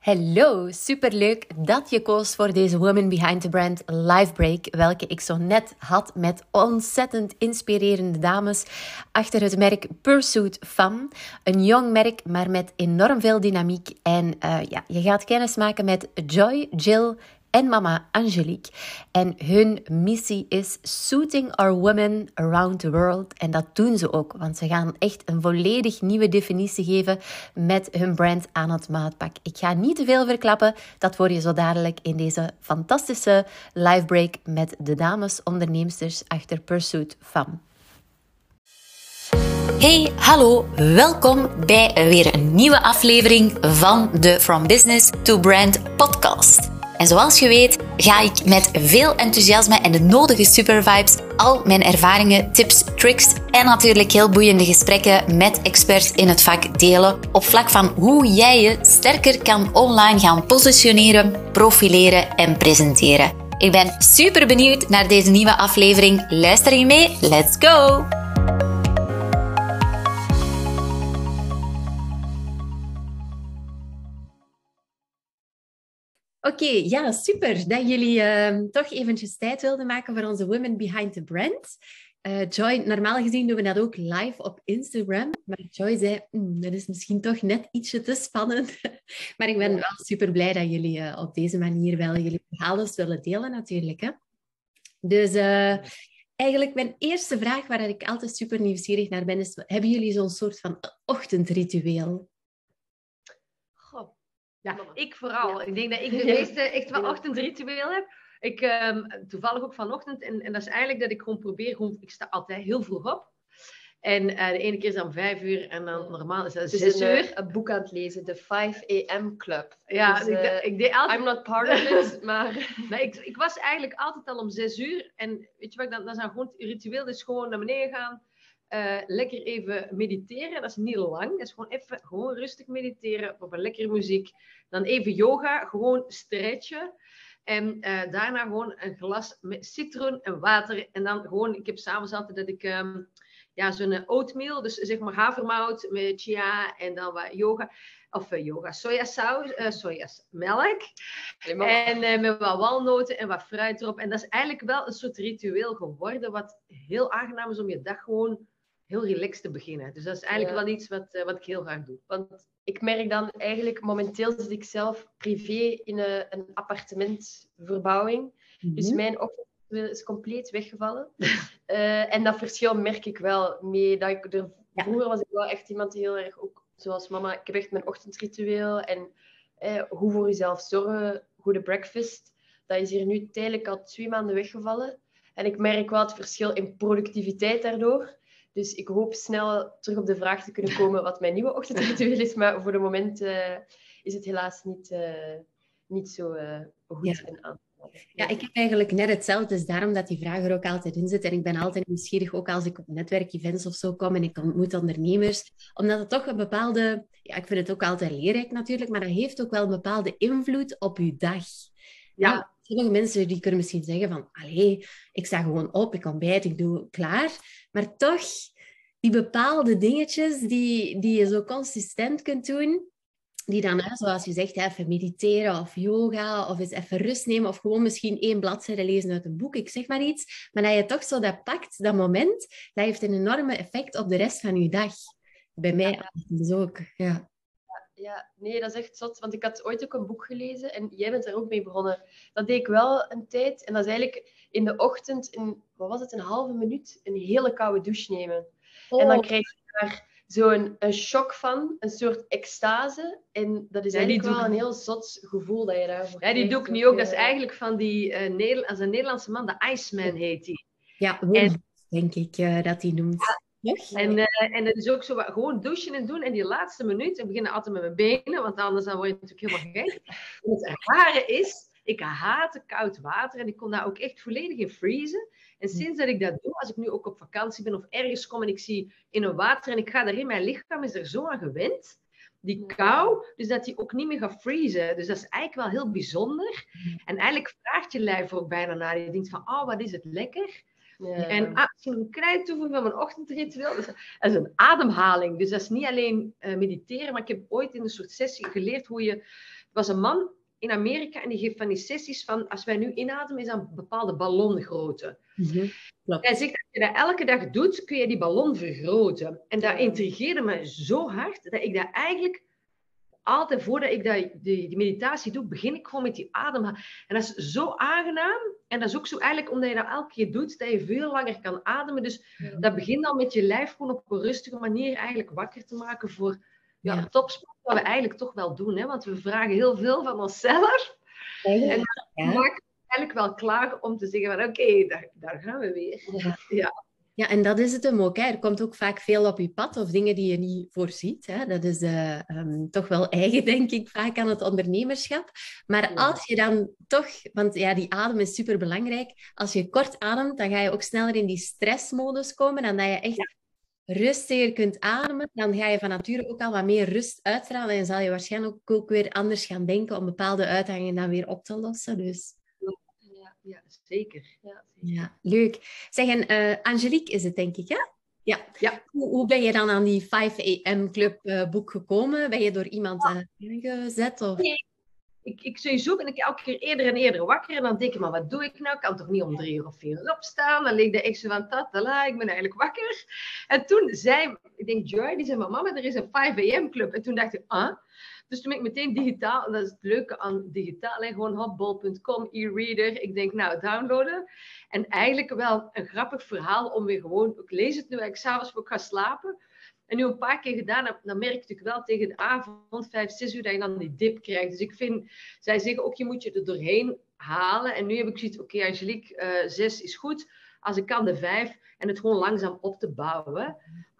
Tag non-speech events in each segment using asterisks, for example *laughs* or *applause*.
Hallo, superleuk dat je koos voor deze Women Behind the Brand live break, welke ik zo net had met ontzettend inspirerende dames achter het merk Pursuit Fam. Een jong merk, maar met enorm veel dynamiek. En uh, ja, je gaat kennis maken met Joy, Jill en mama Angelique. En hun missie is Suiting Our Women Around the World. En dat doen ze ook, want ze gaan echt een volledig nieuwe definitie geven met hun brand aan het maatpak. Ik ga niet te veel verklappen, dat hoor je zo dadelijk in deze fantastische live break met de dames onderneemsters achter Pursuit Fam. Hey, hallo, welkom bij weer een nieuwe aflevering van de From Business to Brand podcast. En zoals je weet, ga ik met veel enthousiasme en de nodige supervibes al mijn ervaringen, tips, tricks en natuurlijk heel boeiende gesprekken met experts in het vak delen op vlak van hoe jij je sterker kan online gaan positioneren, profileren en presenteren. Ik ben super benieuwd naar deze nieuwe aflevering. Luister je mee? Let's go! Oké, ja, super dat jullie uh, toch eventjes tijd wilden maken voor onze Women Behind the Brand. Uh, Joy, normaal gezien doen we dat ook live op Instagram, maar Joy zei, mm, dat is misschien toch net ietsje te spannend. *laughs* maar ik ben wel super blij dat jullie uh, op deze manier wel jullie verhalen willen delen natuurlijk. Hè? Dus uh, eigenlijk mijn eerste vraag waar ik altijd super nieuwsgierig naar ben, is, hebben jullie zo'n soort van ochtendritueel? Ja, ik vooral. Ik denk dat ik de *laughs* meeste echt wel ochtendritueel heb. Ik, um, toevallig ook vanochtend. En, en dat is eigenlijk dat ik gewoon probeer, gewoon, ik sta altijd heel vroeg op. En uh, de ene keer is dan vijf uur en dan normaal is dat zes een, uur. een boek aan het lezen, de 5 a.m. Club. Ja, dus, uh, ik, ik, deed altijd... I'm not part of it, *laughs* maar... nee, ik, ik was eigenlijk altijd al om zes uur. En weet je wat, dan, dan is dan gewoon het ritueel, dus gewoon naar beneden gaan. Uh, lekker even mediteren. Dat is niet lang. Dat is gewoon even gewoon rustig mediteren op een lekkere muziek. Dan even yoga, gewoon stretchen. En uh, daarna gewoon een glas met citroen en water. En dan gewoon, ik heb s'avonds altijd dat ik um, ja, zo'n oatmeal, dus zeg maar havermout met chia en dan wat yoga. Of uh, yoga, sojasaus, uh, sojamelk. En met wat walnoten en wat fruit erop. En dat is eigenlijk wel een soort ritueel geworden, wat heel aangenaam is om je dag gewoon heel relaxed te beginnen. Dus dat is eigenlijk ja. wel iets wat, uh, wat ik heel graag doe. Want ik merk dan eigenlijk, momenteel zit ik zelf privé in een, een appartementverbouwing. Mm -hmm. Dus mijn ochtend is compleet weggevallen. uh, *laughs* en dat verschil merk ik wel mee. Dat ik er, ja. Vroeger was ik wel echt iemand die heel erg ook, zoals mama, ik heb echt mijn ochtendritueel. En eh, hoe voor jezelf zorgen, goede breakfast. Dat is hier nu tijdelijk al twee maanden weggevallen. En ik merk wel het verschil in productiviteit daardoor. Dus ik hoop snel terug op de vraag te kunnen komen wat mijn nieuwe ochtendritueel is. Maar voor de moment uh, is het helaas niet, uh, niet zo uh, goed ja. en aan. Ja, ik heb eigenlijk net hetzelfde. Dus daarom dat die vraag er ook altijd in zit. En ik ben altijd nieuwsgierig, ook als ik op netwerkevents of zo kom en ik ontmoet ondernemers. Omdat het toch een bepaalde... Ja, ik vind het ook altijd leerrijk natuurlijk, maar dat heeft ook wel een bepaalde invloed op je dag. Ja. Ja sommige mensen die kunnen misschien zeggen van, allee, ik sta gewoon op, ik ontbijt, ik doe klaar. Maar toch, die bepaalde dingetjes die, die je zo consistent kunt doen, die dan, zoals je zegt, even mediteren of yoga of eens even rust nemen of gewoon misschien één bladzijde lezen uit een boek, ik zeg maar iets. Maar dat je toch zo dat pakt, dat moment, dat heeft een enorme effect op de rest van je dag. Bij mij dus ook, ja. Ja, nee, dat is echt zot. Want ik had ooit ook een boek gelezen en jij bent daar ook mee begonnen. Dat deed ik wel een tijd. En dat is eigenlijk in de ochtend, in, wat was het, een halve minuut, een hele koude douche nemen. Oh. En dan krijg je daar zo'n een shock van, een soort extase. En dat is ja, eigenlijk wel een heel zot gevoel dat je daarvoor Ja, die doe ik nu ook. Dat is eigenlijk van die, uh, Neder als een Nederlandse man, de Iceman heet die. Ja, en, denk ik uh, dat hij noemt. Ja, en, uh, en het is ook zo, gewoon douchen en doen. En die laatste minuut, ik begin altijd met mijn benen, want anders dan word je natuurlijk helemaal gek. *laughs* En het rare is, ik haatte koud water en ik kon daar ook echt volledig in vriezen. En sinds dat ik dat doe, als ik nu ook op vakantie ben of ergens kom en ik zie in een water en ik ga daarin, mijn lichaam is er zo aan gewend, die kou, dus dat die ook niet meer gaat vriezen. Dus dat is eigenlijk wel heel bijzonder. En eigenlijk vraagt je lijf ook bijna naar. Je denkt van, oh, wat is het lekker. Ja. En een klein toevoeging van mijn ochtendritueel. Dat is een ademhaling. Dus dat is niet alleen uh, mediteren, maar ik heb ooit in een soort sessie geleerd hoe je was een man in Amerika en die geeft van die sessies van, als wij nu inademen, is dat een bepaalde ballongrootte. Mhm. Hij zegt, als je dat elke dag doet, kun je die ballon vergroten. En dat intrigeerde me zo hard, dat ik dat eigenlijk altijd, voordat ik dat, die, die meditatie doe, begin ik gewoon met die adem. En dat is zo aangenaam. En dat is ook zo eigenlijk, omdat je dat elke keer doet, dat je veel langer kan ademen. Dus dat begint dan met je lijf gewoon op een rustige manier eigenlijk wakker te maken voor ja, Ja. topsport, wat we eigenlijk toch wel doen. Hè? Want we vragen heel veel van onszelf. En Ja. we maken het eigenlijk wel klaar om te zeggen van oké, daar, daar gaan we weer. Ja. Ja. En dat is het hem ook. Hè. Er komt ook vaak veel op je pad of dingen die je niet voorziet. Hè. Dat is eh, ehm, toch wel *laughs* eigen, denk ik, vaak aan het ondernemerschap. Maar Ja. als je dan toch, want ja, die adem is super belangrijk. Als je kort ademt, dan ga je ook sneller in die stressmodus komen. En dat je echt rustiger kunt ademen, dan ga je van nature ook al wat meer rust uitstralen. En zal je waarschijnlijk ook, ook weer anders gaan denken om bepaalde uitdagingen dan weer op te lossen. Dus Ja, ja, zeker. Ja. ja, leuk. Zeg, en eh, Angelique is het, denk ik, hè? Ja. Ja. Hoe, hoe ben je dan aan die 5 AM Club eh, boek gekomen? Ben je door iemand eh, ingezet? Of... Ik, ik sowieso ben ik elke keer eerder en eerder wakker. En dan denk ik, maar wat doe ik nou? Ik kan toch niet om drie uur of vier uur opstaan? Dan leek de ik zo van, tatala, ik ben eigenlijk wakker. En toen zei, ik denk Joy, die zei, maar mama, er is een 5 am club. En toen dacht ik, ah. Dus toen ben ik meteen digitaal, dat is het leuke aan digitaal, en gewoon hotball.com, e-reader. Ik denk, nou, downloaden. En eigenlijk wel een grappig verhaal om weer gewoon, ik lees het nu eigenlijk s'avonds voor ik ga slapen. En nu een paar keer gedaan heb, dan merk ik wel tegen de avond, vijf, zes uur, dat je dan die dip krijgt. Dus ik vind, zij zeggen ook, je moet je er doorheen halen. En nu heb ik zoiets, oké Angelique, eh, zes is goed. Als ik kan de vijf. En het gewoon langzaam op te bouwen.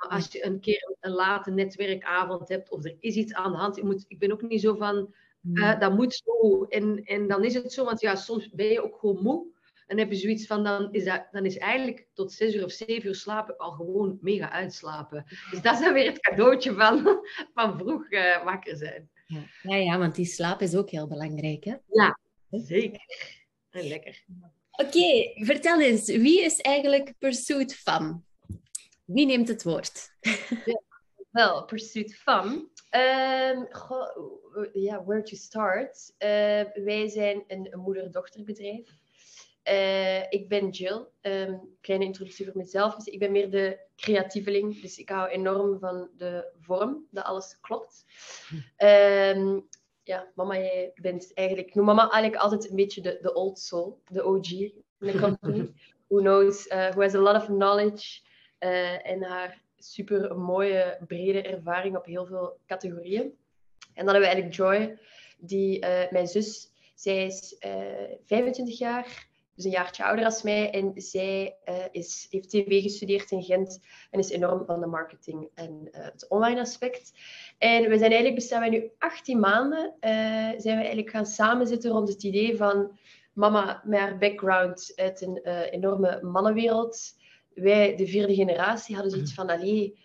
Als je een keer een late netwerkavond hebt, of er is iets aan de hand. Ik, moet, ik ben ook niet zo van, eh, dat moet zo. En, en dan is het zo, want ja, soms ben je ook gewoon moe. En heb je zoiets van, dan is, dat, dan is eigenlijk tot zes uur of zeven uur slapen al gewoon mega uitslapen. Dus dat is dan weer het cadeautje van, *laughs* van vroeg eh, wakker zijn. Ja. Ja, ja, want die slaap is ook heel belangrijk. Hè? Zeker. En lekker. Oké, vertel eens, wie is eigenlijk Pursuit van? Wie neemt het woord? Wel, Pursuit van. Ehm, goh, ja, where to start? Eh, wij zijn een, moeder-dochterbedrijf. Eh, ik ben Jill. Ehm, kleine introductie voor mezelf. Dus ik ben meer de creatieveling. Dus ik hou enorm van de vorm, dat alles klopt. Ehm, ja, mama, jij bent eigenlijk... Ik noem mama eigenlijk altijd een beetje de, de old soul, de OG in de company. *laughs* Who knows, uh, who has a lot of knowledge. Eh, en haar super mooie, brede ervaring op heel veel categorieën. En dan hebben we eigenlijk Joy, die, eh, mijn zus, zij is eh 25 jaar, dus een jaartje ouder als mij. En zij eh, is, heeft TV gestudeerd in Gent en is enorm van de marketing en eh, het online aspect. En we zijn eigenlijk, bestaan nu 18 maanden, eh, zijn we eigenlijk gaan samenzitten rond het idee van mama met haar background uit een eh, enorme mannenwereld. Wij, de vierde generatie, hadden zoiets van, allee,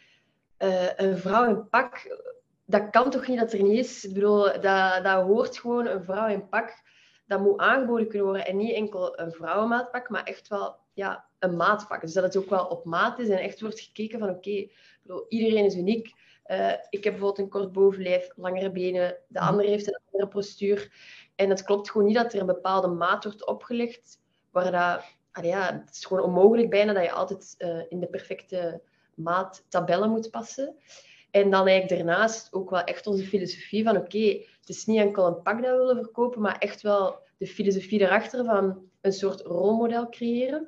eh, een vrouw in pak, dat kan toch niet dat er niet is? Ik bedoel, dat, dat hoort gewoon, een vrouw in pak, dat moet aangeboden kunnen worden. En niet enkel een vrouwenmaatpak, maar echt wel ja, een maatpak. Dus dat het ook wel op maat is en echt wordt gekeken van, oké, bedoel, iedereen is uniek. Eh, ik heb bijvoorbeeld een kort bovenlijf, langere benen. De ander heeft een andere postuur. En het klopt gewoon niet dat er een bepaalde maat wordt opgelegd, waar dat, het is gewoon onmogelijk bijna dat je altijd eh, in de perfecte maat tabellen moet passen. En dan eigenlijk daarnaast ook wel echt onze filosofie van oké, het is niet enkel een pak dat we willen verkopen, maar echt wel de filosofie erachter van een soort rolmodel creëren.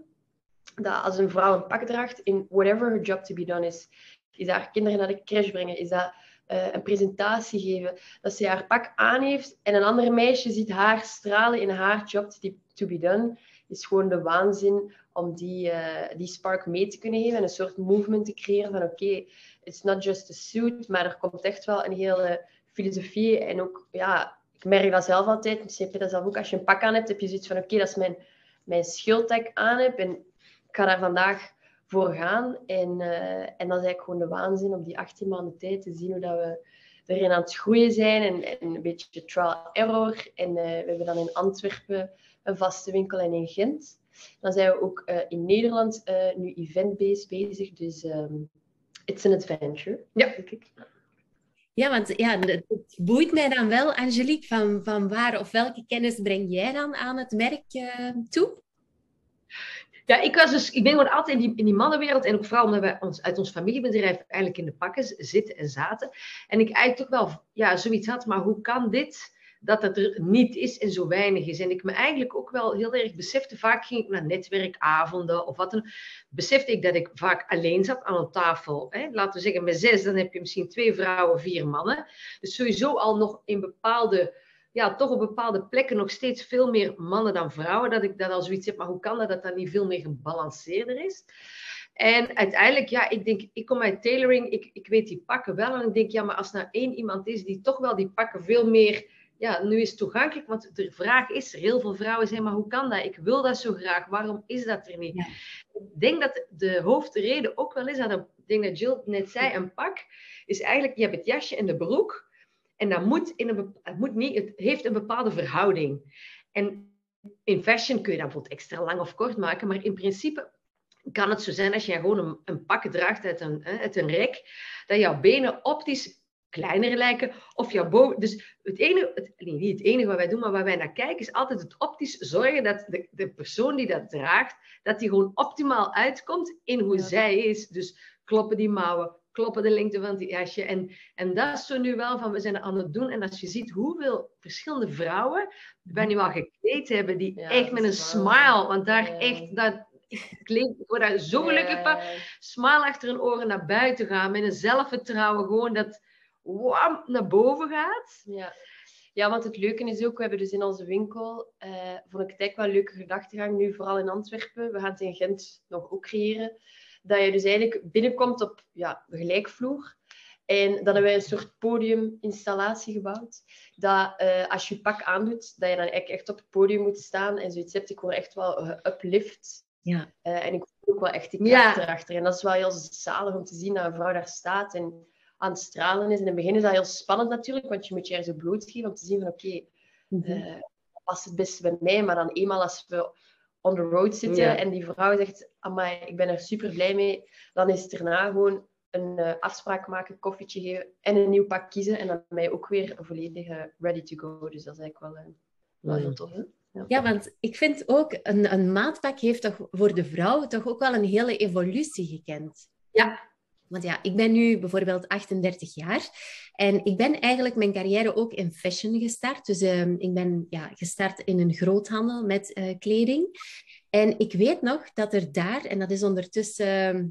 Dat als een vrouw een pak draagt, in whatever her job to be done is, is haar kinderen naar de crash brengen, is dat eh, een presentatie geven, dat ze haar pak aan heeft en een ander meisje ziet haar stralen in haar job to be done, is gewoon de waanzin om die, eh, die spark mee te kunnen geven en een soort movement te creëren van oké, it's not just a suit, maar er komt echt wel een hele filosofie en ook, ja, ik merk dat zelf altijd, misschien heb je dat zelf ook, als je een pak aan hebt, heb je zoiets van oké, dat is mijn, mijn aan heb en ik ga daar vandaag voor gaan. En, uh, en dat is eigenlijk gewoon de waanzin op die 18 maanden tijd te zien hoe dat we erin aan het groeien zijn en, en een beetje trial-error. En uh, we hebben dan in Antwerpen een vaste winkel en in Gent. Dan zijn we ook uh, in Nederland nu event-based bezig, dus um, it's an adventure, ja. denk ik. Ja, want ja, het boeit mij dan wel, Angelique, van, van waar of welke kennis breng jij dan aan het merk uh, toe? Ja, ik, was dus, ik ben gewoon altijd in die, in die mannenwereld en ook vooral omdat wij ons, uit ons familiebedrijf eigenlijk in de pakken zitten en zaten. En ik eigenlijk toch wel ja, zoiets had, maar hoe kan dit dat het er niet is en zo weinig is. En ik me eigenlijk ook wel heel erg besefte, vaak ging ik naar netwerkavonden of wat dan, besefte ik dat ik vaak alleen zat aan een tafel. Hè? Laten we zeggen met zes, dan heb je misschien twee vrouwen, vier mannen. Dus sowieso al nog in bepaalde, ja, toch op bepaalde plekken nog steeds veel meer mannen dan vrouwen. Dat ik dat al zoiets heb, maar hoe kan dat dat dat niet veel meer gebalanceerder is? En uiteindelijk, ja, ik denk, ik kom uit tailoring, ik, ik weet die pakken wel. En ik denk, ja, maar als er nou één iemand is die toch wel die pakken veel meer ja, nu is het toegankelijk, want de vraag is er. Heel veel vrouwen zeggen, maar hoe kan dat? Ik wil dat zo graag. Waarom is dat er niet? Ik denk dat de hoofdreden ook wel is, dat, ik denk dat Jill net zei, een pak is eigenlijk, je hebt het jasje en de broek. En dat moet, in een, het, moet niet, het heeft een bepaalde verhouding. En in fashion kun je dat bijvoorbeeld extra lang of kort maken, maar in principe kan het zo zijn als je gewoon een, een pak draagt uit een, uit een rek, dat jouw benen optisch kleiner lijken. Of jouw boven. Dus het enige, het, niet het enige wat wij doen, maar waar wij naar kijken, is altijd het optisch zorgen dat de, de persoon die dat draagt, dat die gewoon optimaal uitkomt in hoe zij is. Dus kloppen die mouwen, kloppen de lengte van die jasje. En, en dat is zo nu wel van, we zijn aan het doen. En als je ziet hoeveel verschillende vrouwen wij nu al gekleed hebben, die echt met een smile, want daar echt, dat, ik, word daar zo gelukkig van. Smile achter hun oren naar buiten gaan, met een zelfvertrouwen, gewoon dat wam, naar boven gaat. Ja. ja, want het leuke is ook, we hebben dus in onze winkel, uh, vond ik het eigenlijk wel een leuke gedachtegang, nu vooral in Antwerpen, we gaan het in Gent nog ook creëren, dat je dus eigenlijk binnenkomt op ja, de gelijkvloer. En dan hebben wij een soort podiuminstallatie gebouwd. Dat uh, als je je pak aandoet, dat je dan eigenlijk echt op het podium moet staan en zoiets hebt. Ik word echt wel uplift. Ja. Uh, en ik voel ook wel echt die kracht ja. erachter. En dat is wel heel zalig om te zien dat een vrouw daar staat en aan het stralen is. In het begin is dat heel spannend natuurlijk, want je moet je ergens om te zien van oké, okay, mm -hmm. past het beste bij mij? Maar dan eenmaal als we on the road zitten en die vrouw zegt, amai, ik ben er super blij mee, dan is het erna gewoon een uh, afspraak maken, koffietje geven en een nieuw pak kiezen. En dan ben je ook weer volledig uh, ready to go. Dus dat is eigenlijk wel, wel heel tof. Hè? Ja. ja, want ik vind ook, een, een maatpak heeft toch voor de vrouw toch ook wel een hele evolutie gekend. Ja, want ja, ik ben nu bijvoorbeeld 38 jaar en ik ben eigenlijk mijn carrière ook in fashion gestart. Dus uh, ik ben ja, gestart in een groothandel met uh, kleding. En ik weet nog dat er daar, en dat is ondertussen uh,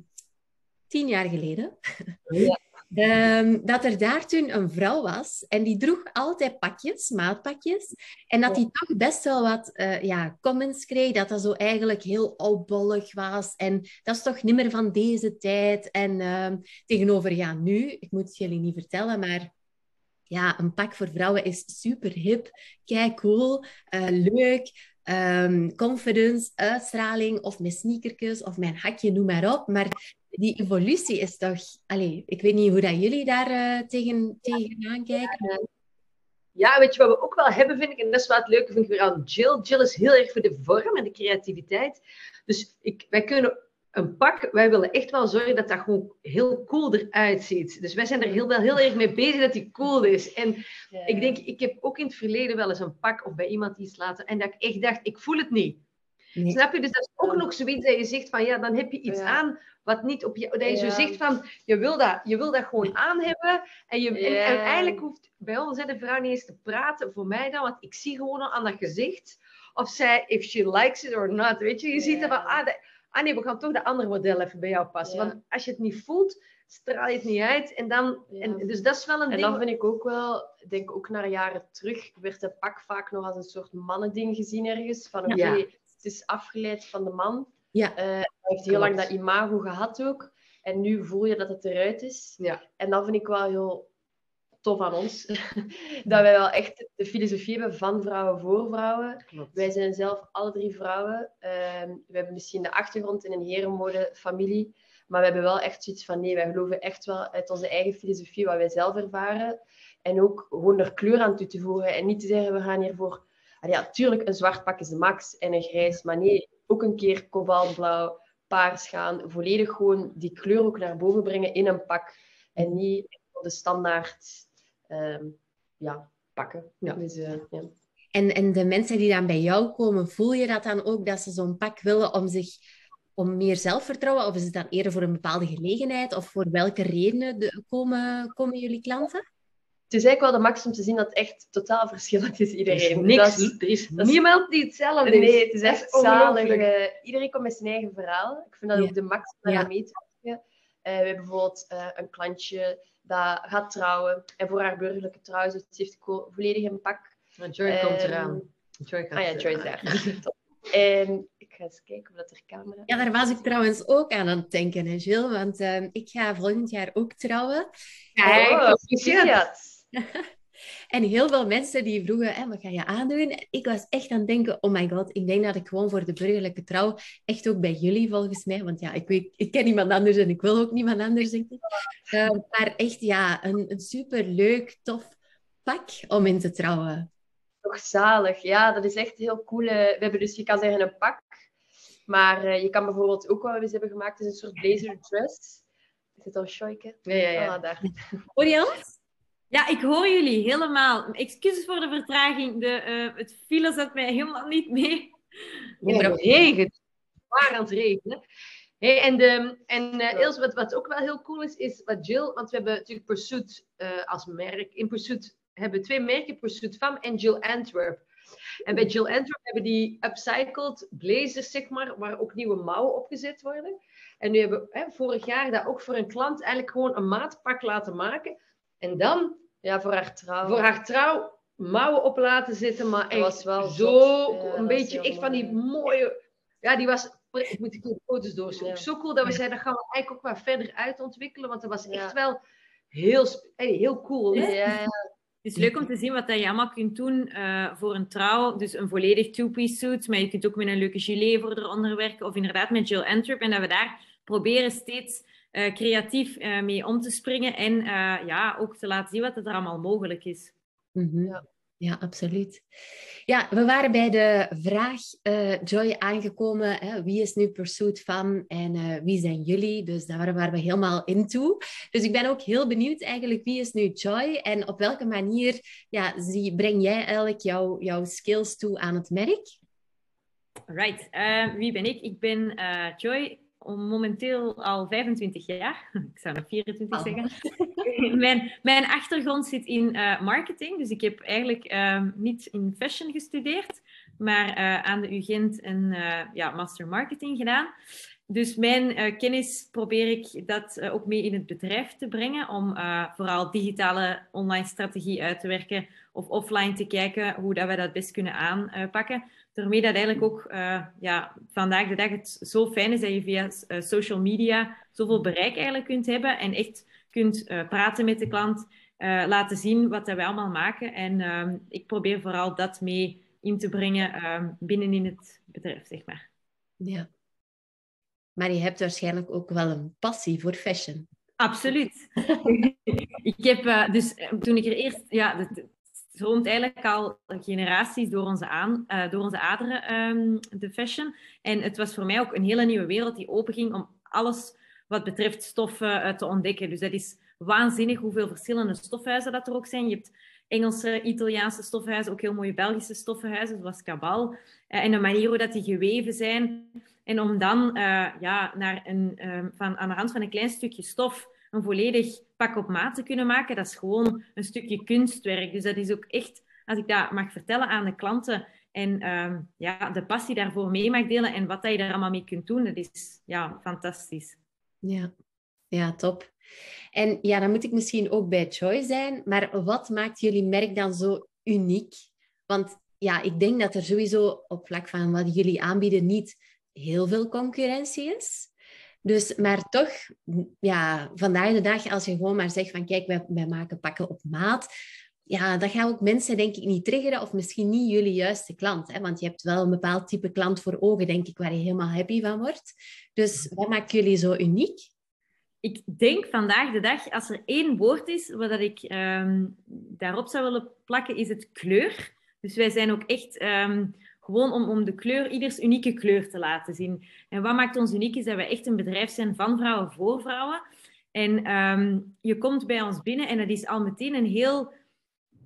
tien jaar geleden, ja. Um, dat er daar toen een vrouw was en die droeg altijd pakjes, maatpakjes. En dat die toch best wel wat uh, ja, comments kreeg, dat dat zo eigenlijk heel oudbollig was. En dat is toch niet meer van deze tijd. En uh, tegenover, ja, nu, ik moet het jullie niet vertellen, maar ja, een pak voor vrouwen is super hip, kijk cool, uh, leuk. Um, confidence, uitstraling, of mijn sneakertjes, of mijn hakje, noem maar op. Maar die evolutie is toch... Allez, ik weet niet hoe dat jullie daar uh, tegen, tegenaan kijken. Ja, weet je wat we ook wel hebben, vind ik, en dat is wat het leuke vind ik weer aan Jill. Jill is heel erg voor de vorm en de creativiteit. Dus ik, wij kunnen een pak, wij willen echt wel zorgen dat dat gewoon heel cool eruit ziet. Dus wij zijn er heel, wel heel erg mee bezig dat die cool is. En ik denk, ik heb ook in het verleden wel eens een pak of bij iemand iets laten en dat ik echt dacht, ik voel het niet. Snap je? Dus dat is ook nog zoiets dat je zegt van, ja, dan heb je iets aan wat niet op je... Dat je zo zegt van, je wil dat, je wil dat gewoon *laughs* aan hebben. En, je, en, eigenlijk hoeft bij ons de vrouw niet eens te praten, voor mij dan, want ik zie gewoon al aan dat gezicht of zij, if she likes it or not, weet je. Je ziet er van, ah, ah nee, we gaan toch de andere model even bij jou passen. Want als je het niet voelt, straal je het niet uit. En dan, en, dus dat is wel een en ding. En dan vind ik ook wel, denk ook naar jaren terug, werd het pak vaak nog als een soort mannending gezien ergens. Van oké, het is afgeleid van de man. Ja. Uh, hij heeft heel lang dat imago gehad ook. En nu voel je dat het eruit is. Ja. En dat vind ik wel heel tof aan ons. *laughs* dat wij wel echt de filosofie hebben van vrouwen voor vrouwen. Wij zijn zelf alle drie vrouwen. Uh, we hebben misschien de achtergrond in een herenmode familie. Maar we hebben wel echt zoiets van nee, wij geloven echt wel uit onze eigen filosofie wat wij zelf ervaren. En ook gewoon er kleur aan toe te voegen. En niet te zeggen, we gaan hiervoor... Ja, tuurlijk, een zwart pak is de max en een grijs. Maar nee, ook een keer kobaltblauw, paars gaan. Volledig gewoon die kleur ook naar boven brengen in een pak. En niet de standaard ehm, ja, pakken. Ja. Dus, eh, ja. En, en de mensen die dan bij jou komen, voel je dat dan ook dat ze zo'n pak willen om zich om meer zelfvertrouwen? Of is het dan eerder voor een bepaalde gelegenheid? Of voor welke redenen de- komen, komen jullie klanten? Het is eigenlijk wel de max om te zien dat het echt totaal verschillend is, Er is iedereen. niks, Dat is- er is dat is- niemand die hetzelfde is. Nee, het is Dat echt zalig. eh, iedereen komt met zijn eigen verhaal. Ik vind dat Ja. ook de max om Ja. daar mee te werken. Eh, we hebben bijvoorbeeld eh, een klantje dat gaat trouwen. En voor haar burgerlijke trouw is het, ze heeft ko- volledig een pak. Maar Joy komt Ehm, eraan. Joy gaat Ah ja, Joy is daar. *laughs* En ik ga eens kijken of dat er camera Ja, daar was ik trouwens ook aan aan het denken, hè, Jill. Want ehm, ik ga volgend jaar ook trouwen. Kijk, Oh. *laughs* En heel veel mensen die vroegen, hè, wat ga je aandoen? En ik was echt aan het denken, oh my god, ik denk dat ik gewoon voor de burgerlijke trouw, echt ook bij jullie volgens mij, want ja, ik, weet, ik ken niemand anders en ik wil ook niemand anders, denk ik. Eh, maar echt, ja, een, een superleuk, tof pak om in te trouwen. Toch zalig. Ja, dat is echt heel cool. eh, We hebben dus, je kan zeggen, een pak. Maar eh, je kan bijvoorbeeld ook wat we eens hebben gemaakt, is een soort blazer dress. Is het al shoyke? Ja, ja, ja. Ah, daar. Ja, ik hoor jullie helemaal. Excuses voor de vertraging. De, eh, het file zat mij helemaal niet mee. Ja, maar het regent. Waar aan het regenen. Hey, en de, en eh, Ilse, wat, wat ook wel heel cool is, is wat Jill, want we hebben natuurlijk Pursuit eh, als merk. In Pursuit hebben we twee merken, Pursuit Femme en Jill Antwerp. En bij Jill Antwerp hebben die upcycled blazers, zeg maar, waar ook nieuwe mouwen opgezet worden. En nu hebben we hè, vorig jaar dat ook voor een klant eigenlijk gewoon een maatpak laten maken. En dan Ja, voor haar trouw. voor haar trouw mouwen op laten zitten, maar echt was wel zo. Ja, een beetje echt van die mooi. mooie. Ja, die was. Ik moet die foto's doorzoeken. Ja. Zo cool dat we zeiden, dat gaan we eigenlijk ook wel verder uitontwikkelen, want dat was echt Ja. wel heel, hey, heel cool. Ja, hè? ja, Het is leuk om te zien wat dat je allemaal kunt doen eh, voor een trouw. Dus een volledig two-piece suit, maar je kunt ook met een leuke gilet voor eronder werken. Of inderdaad met Jill Antwerp. En dat we daar proberen steeds eh, creatief eh, mee om te springen. En eh, ja, ook te laten zien wat er allemaal mogelijk is. Mhm. Ja. Ja, absoluut. Ja, we waren bij de vraag, eh, Joy, aangekomen. Hè? Wie is nu Pursuit van en eh, wie zijn jullie? Dus daar waren we helemaal in toe. Dus ik ben ook heel benieuwd eigenlijk, wie is nu Joy? En op welke manier ja, zie, breng jij eigenlijk jouw, jouw skills toe aan het merk? Right. Eh, wie ben ik? Ik ben eh, Joy, momenteel al 25 jaar. *laughs* Ik zou nog 24 Oh. zeggen. *laughs* mijn, mijn achtergrond zit in eh, marketing. Dus ik heb eigenlijk ehm, niet in fashion gestudeerd, maar eh, aan de UGent een eh, ja, master marketing gedaan. Dus mijn kennis probeer ik dat ook mee in het bedrijf te brengen, om vooral digitale online strategie uit te werken of offline te kijken hoe dat we dat best kunnen aanpakken. Daarmee dat eigenlijk ook eh, ja, vandaag de dag het zo fijn is dat je via eh, social media zoveel bereik eigenlijk kunt hebben en echt kunt eh, praten met de klant, laten zien wat dat wij allemaal maken. En ehm, ik probeer vooral dat mee in te brengen ehm, binnenin het bedrijf, zeg maar. Ja. Maar je hebt waarschijnlijk ook wel een passie voor fashion. Absoluut. *laughs* ik heb dus toen ik er eerst, ja, stroomt eigenlijk al generaties door onze, aan, eh, door onze aderen, ehm, de fashion. En het was voor mij ook een hele nieuwe wereld die openging om alles wat betreft stoffen eh, te ontdekken. Dus dat is waanzinnig hoeveel verschillende stofhuizen dat er ook zijn. Je hebt Engelse, Italiaanse stofhuizen, ook heel mooie Belgische stofhuizen, zoals Cabal. Eh, en de manier hoe dat die geweven zijn. En om dan ja, naar een, ehm, van, aan de hand van een klein stukje stof volledig pak op maat te kunnen maken, dat is gewoon een stukje kunstwerk. Dus dat is ook echt, als ik dat mag vertellen aan de klanten en ehm, ja, de passie daarvoor mee mag delen en wat dat je daar allemaal mee kunt doen, dat is ja, fantastisch. Ja, ja, top. En ja, dan moet ik misschien ook bij Joy zijn, maar wat maakt jullie merk dan zo uniek? Want ja, ik denk dat er sowieso op vlak van wat jullie aanbieden niet heel veel concurrentie is. Dus, maar toch, ja, vandaag de dag, als je gewoon maar zegt van kijk, wij, wij maken pakken op maat, ja, dat gaan ook mensen denk ik niet triggeren of misschien niet jullie juiste klant. Hè? Want je hebt wel een bepaald type klant voor ogen, denk ik, waar je helemaal happy van wordt. Dus wat maakt jullie zo uniek? Ik denk vandaag de dag, als er één woord is wat ik ehm, daarop zou willen plakken, is het kleur. Dus wij zijn ook echt ehm, gewoon om, om de kleur, ieders unieke kleur te laten zien. En wat maakt ons uniek is dat wij echt een bedrijf zijn van vrouwen voor vrouwen. En ehm, je komt bij ons binnen en het is al meteen een heel